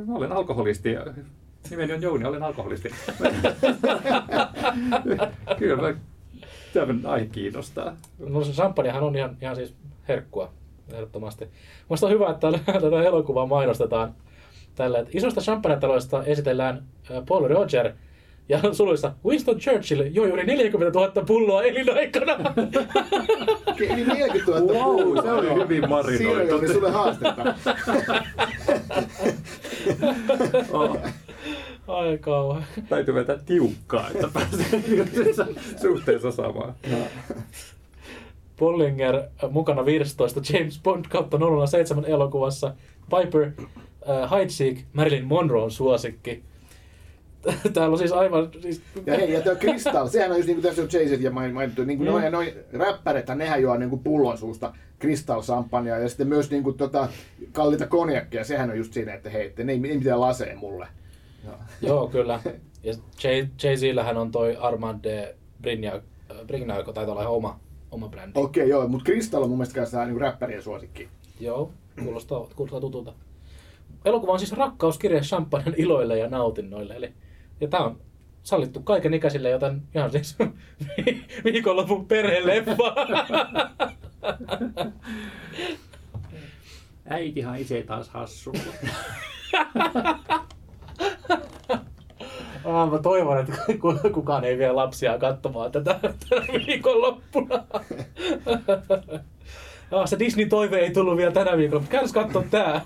mä olen alkoholisti. Nimeni on Jouni, olen alkoholisti. kyllä mä, tämä aihe kiinnostaa. No se champagnehan on ihan, ihan siis herkkua, ehdottomasti. Minusta on hyvä, että tätä elokuvaa mainostetaan tällä, että isosta champagne-taloista esitellään äh, Paul Roger ja suluissa Winston Churchill joi yli 40 000 pulloa elinaikana. Eli 40 000 Wow, se oli hyvin marinoitu. Siinä oli sulle haastetta. Oh, Ai kauhean. täytyy vetää tiukkaa, että pääsee suhteessa samaan. Bollinger äh, mukana 15 James Bond kautta 007 elokuvassa. Piper äh, Heidsieck, Marilyn Monroe suosikki. Täällä on siis aivan... Siis, Ja hei, ja tuo Crystal, sehän on just niin kuin tässä on Jason ja main- mainittu, niin kuin Mm. noin, noin räppärethän, nehän juo niin kuin pullon suusta Crystal champagnea ja sitten myös niin kuin tota, kallita konjakkia, sehän on just siinä, että hei, että ne ei, ei mitään lasee mulle. Joo. joo, kyllä. Ja Jay- Jay-Zillähän on toi Armand de Brignac, Brignac, joka taitaa olla ihan oma, oma brändi. Okei, joo, mutta Crystal on mun mielestä kanssa niin kuin räppärien suosikki. Joo, kuulostaa, kuulostaa tutulta. Elokuva on siis rakkauskirja champagnen iloille ja nautinnoille. Eli, ja tää on sallittu kaiken ikäisille, joten ihan siis viikonlopun perheleffa. Äiti haisee taas hassulla. Ah, mä toivon, että ku- kukaan ei vie lapsia katsomaan tätä tänä viikonloppuna. Ah, se Disney-toive ei tullut vielä tänä viikolla, mutta käydäs katsoa tää.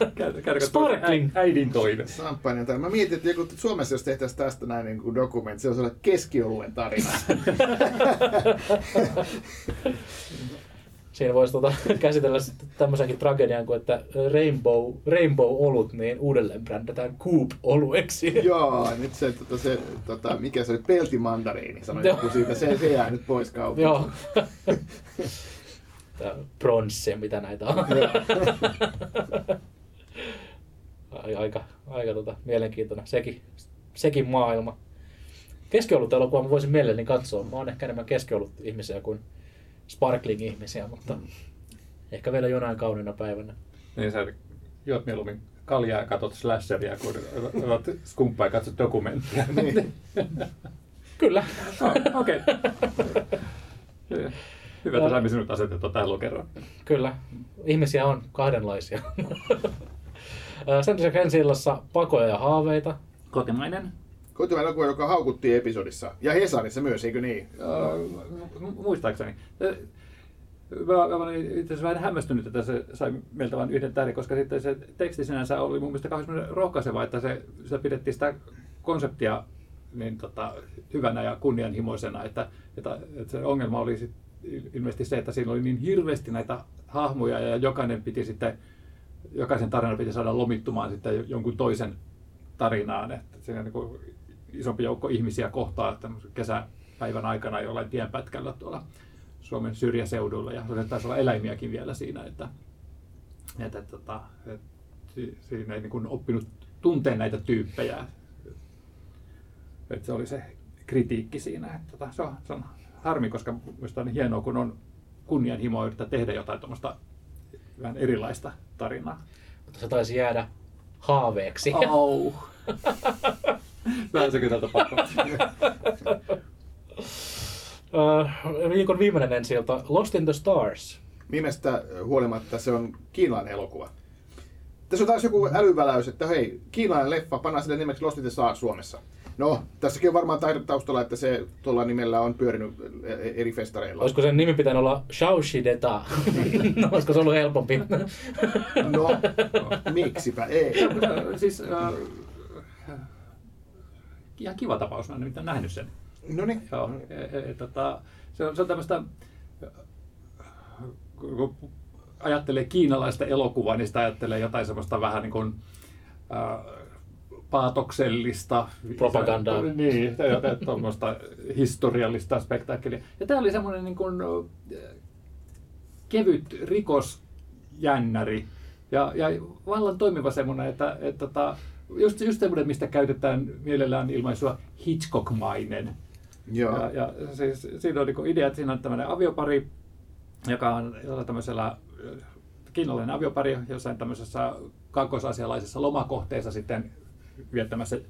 Käydä- Sparkling. Äidin toive. Champagne täällä. Mä mietin, että joku Suomessa jos tehtäisiin tästä näin niin kuin dokumentti, se olisi olla keskioluen tarina. Siinä voisi tota, käsitellä sitten tämmöisenkin tragedian kuin, että Rainbow, Rainbow-olut niin uudelleen brändätään Coop-olueksi. Joo, nyt se, tota, se tota, mikä se oli, peltimandariini, sanoi joku siitä, se, se jää nyt pois kaupasta. Joo. Tää bronssi, mitä näitä on. Ai- aika, aika tota, mielenkiintoinen sekin, sekin maailma. Keskiolut elokuva mä voisin mielelläni katsoa. Mä oon ehkä enemmän keskiolut ihmisiä kuin sparkling ihmisiä, mutta ehkä vielä jonain kauniina päivänä. Niin sä juot mieluummin kaljaa ja katsot slasheria, kun otat skumppaa ja katsot dokumenttia. Niin. Kyllä. Oh, Okei. Okay. Hyvä, että saimme sinut asetettua tähän lokeroon. Kyllä. Ihmisiä on kahdenlaisia. Sen lisäksi ensi illassa pakoja ja haaveita. Kotimainen. Kotimainen elokuva, joka haukuttiin episodissa. Ja Hesarissa myös, eikö niin? Uh, muistaakseni. Mä, mä olin itse asiassa vähän hämmästynyt, että se sai meiltä vain yhden tähden, koska sitten se teksti sinänsä oli mun mielestä kauhean rohkaiseva, että se, se pidettiin sitä konseptia niin tota, hyvänä ja kunnianhimoisena, että, että, että se ongelma oli sit ilmeisesti se, että siinä oli niin hirveästi näitä hahmoja ja jokainen piti sitten, jokaisen tarinan piti saada lomittumaan sitten jonkun toisen tarinaan, että siinä niin isompi joukko ihmisiä kohtaa tämmöisen kesäpäivän aikana jollain tienpätkällä tuolla Suomen syrjäseudulla ja taisi olla eläimiäkin vielä siinä, että, että, että, että si- siinä ei niin oppinut tunteen näitä tyyppejä. Että se oli se kritiikki siinä. Että tota, se, on, se on harmi, koska minusta on hienoa, kun on kunnianhimoa yrittää tehdä jotain tuommoista vähän erilaista tarinaa. Mutta se taisi jäädä haaveeksi. Au. Kyllä tältä pakko. Öö, viikon viimeinen ensi ilta, Lost in the Stars. Nimestä huolimatta se on kiinalainen elokuva. Tässä on taas joku älyväläys, että hei, kiinalainen leffa, pannaan sille nimeksi Lost in the Stars Suomessa. No, tässäkin on varmaan taidot taustalla, että se tuolla nimellä on pyörinyt eri festareilla. Olisiko sen nimi pitänyt olla Shaushideta? no, olisiko se ollut helpompi? No, miksipä ei. siis, äh, ihan kiva tapaus, mä en nimittäin nähnyt sen. No niin. Joo, e, e, tota, se on, se on tämmöistä, kun ajattelee kiinalaista elokuvaa, niin sitä ajattelee jotain semmoista vähän niin kuin, äh, paatoksellista. Propagandaa. Niin, tuommoista historiallista spektaakkelia. Ja tämä oli semmoinen niin kuin, äh, kevyt rikosjännäri. Ja, ja vallan toimiva semmoinen, että, että, että just, just semmoinen, mistä käytetään mielellään ilmaisua Hitchcock-mainen. Joo. Ja, ja siis, siinä on niin idea, että siinä on tämmöinen aviopari, joka on tämmöisellä äh, kiinalainen aviopari jossain tämmöisessä kaakkoisasialaisessa lomakohteessa sitten viettämässä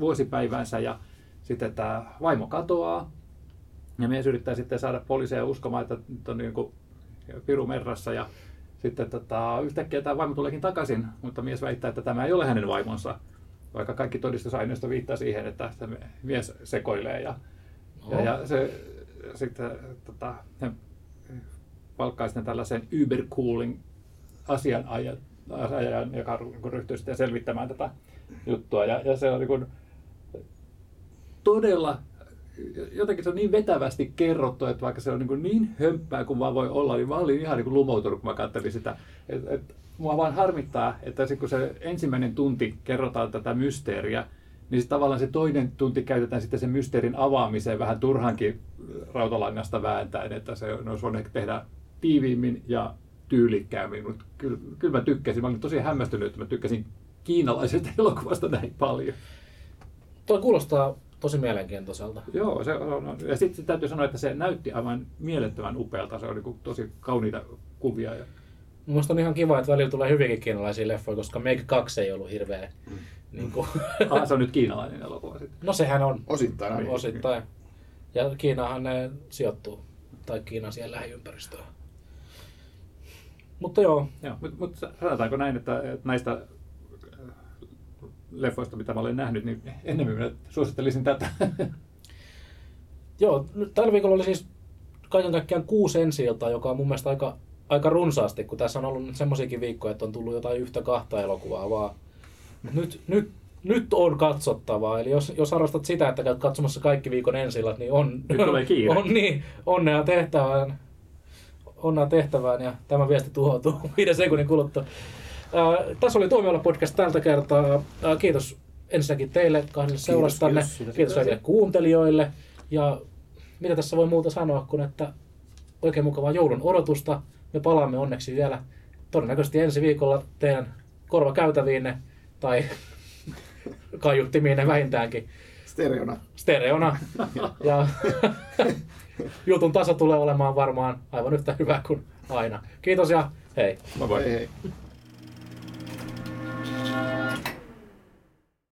vuosipäivänsä ja sitten tämä vaimo katoaa. Ja mies yrittää sitten saada poliiseja uskomaan, että nyt on niin kuin piru merrassa ja sitten tota, yhtäkkiä tämä vaimo tuleekin takaisin, mutta mies väittää, että tämä ei ole hänen vaimonsa, vaikka kaikki todistusaineisto viittaa siihen, että mies sekoilee ja, ja, ja se sitten tota, he palkkaa sitten tällaisen ubercooling asianajan, joka niin ryhtyy sitten selvittämään tätä juttua. Ja, ja se on niin kuin todella jotenkin se on niin vetävästi kerrottu, että vaikka se on niin, kuin niin hömppää kuin vaan voi olla, niin mä olin ihan niin kuin lumoutunut, kun mä katselin sitä. Et, et, mua vaan harmittaa, että se, kun se ensimmäinen tunti kerrotaan tätä mysteeriä, niin sit tavallaan se toinen tunti käytetään sitten sen mysteerin avaamiseen vähän turhankin rautalangasta vääntäen, että se olisi voinut tehdä tiiviimmin ja tyylikkäämmin, mutta kyllä, kyllä mä tykkäsin. Mä olin tosi hämmästynyt, että mä tykkäsin kiinalaisesta elokuvasta näin paljon. Tuo kuulostaa tosi mielenkiintoiselta. Joo, se on, ja sitten täytyy sanoa, että se näytti aivan mielettömän upealta. Se oli niin tosi kauniita kuvia. Ja... Mielestäni on ihan kiva, että välillä tulee hyvinkin kiinalaisia leffoja, koska Make 2 ei ollut hirveä. Mm. Niin kuin... ah, se on nyt kiinalainen elokuva sitten. No sehän on. Osittain ainakin. Osittain. Ja Kiinahan ne sijoittuu. Tai Kiinan siellä lähiympäristöön. Mutta joo. joo mutta mut sanotaanko näin, että, näistä leffoista, mitä mä olen nähnyt, niin enemmän minä suosittelisin tätä. Joo, tällä viikolla oli siis kaiken kaikkiaan kuusi ensi joka on mun mielestä aika, aika runsaasti, kun tässä on ollut semmoisiakin viikkoja, että on tullut jotain yhtä kahta elokuvaa vaan. Nyt, nyt, nyt on katsottavaa. Eli jos, jos harrastat sitä, että käyt katsomassa kaikki viikon ensi niin on, nyt tulee kiire. on niin, onnea tehtävään. Onnea tehtävään ja tämä viesti tuhoutuu viiden sekunnin kuluttua. Äh, tässä oli Tuomiolla podcast tältä kertaa. Äh, kiitos ensinnäkin teille kahdelle seurastanne. Kiitos, kiitos kaikille kuuntelijoille. Ja mitä tässä voi muuta sanoa kuin, että oikein mukavaa joulun odotusta. Me palaamme onneksi vielä todennäköisesti ensi viikolla teidän korvakäytäviinne tai kaiuttimiin vähintäänkin. Stereona. Stereona. ja jutun taso tulee olemaan varmaan aivan yhtä hyvä kuin aina. Kiitos ja hei. Moi moi. Hei hei. Thank you.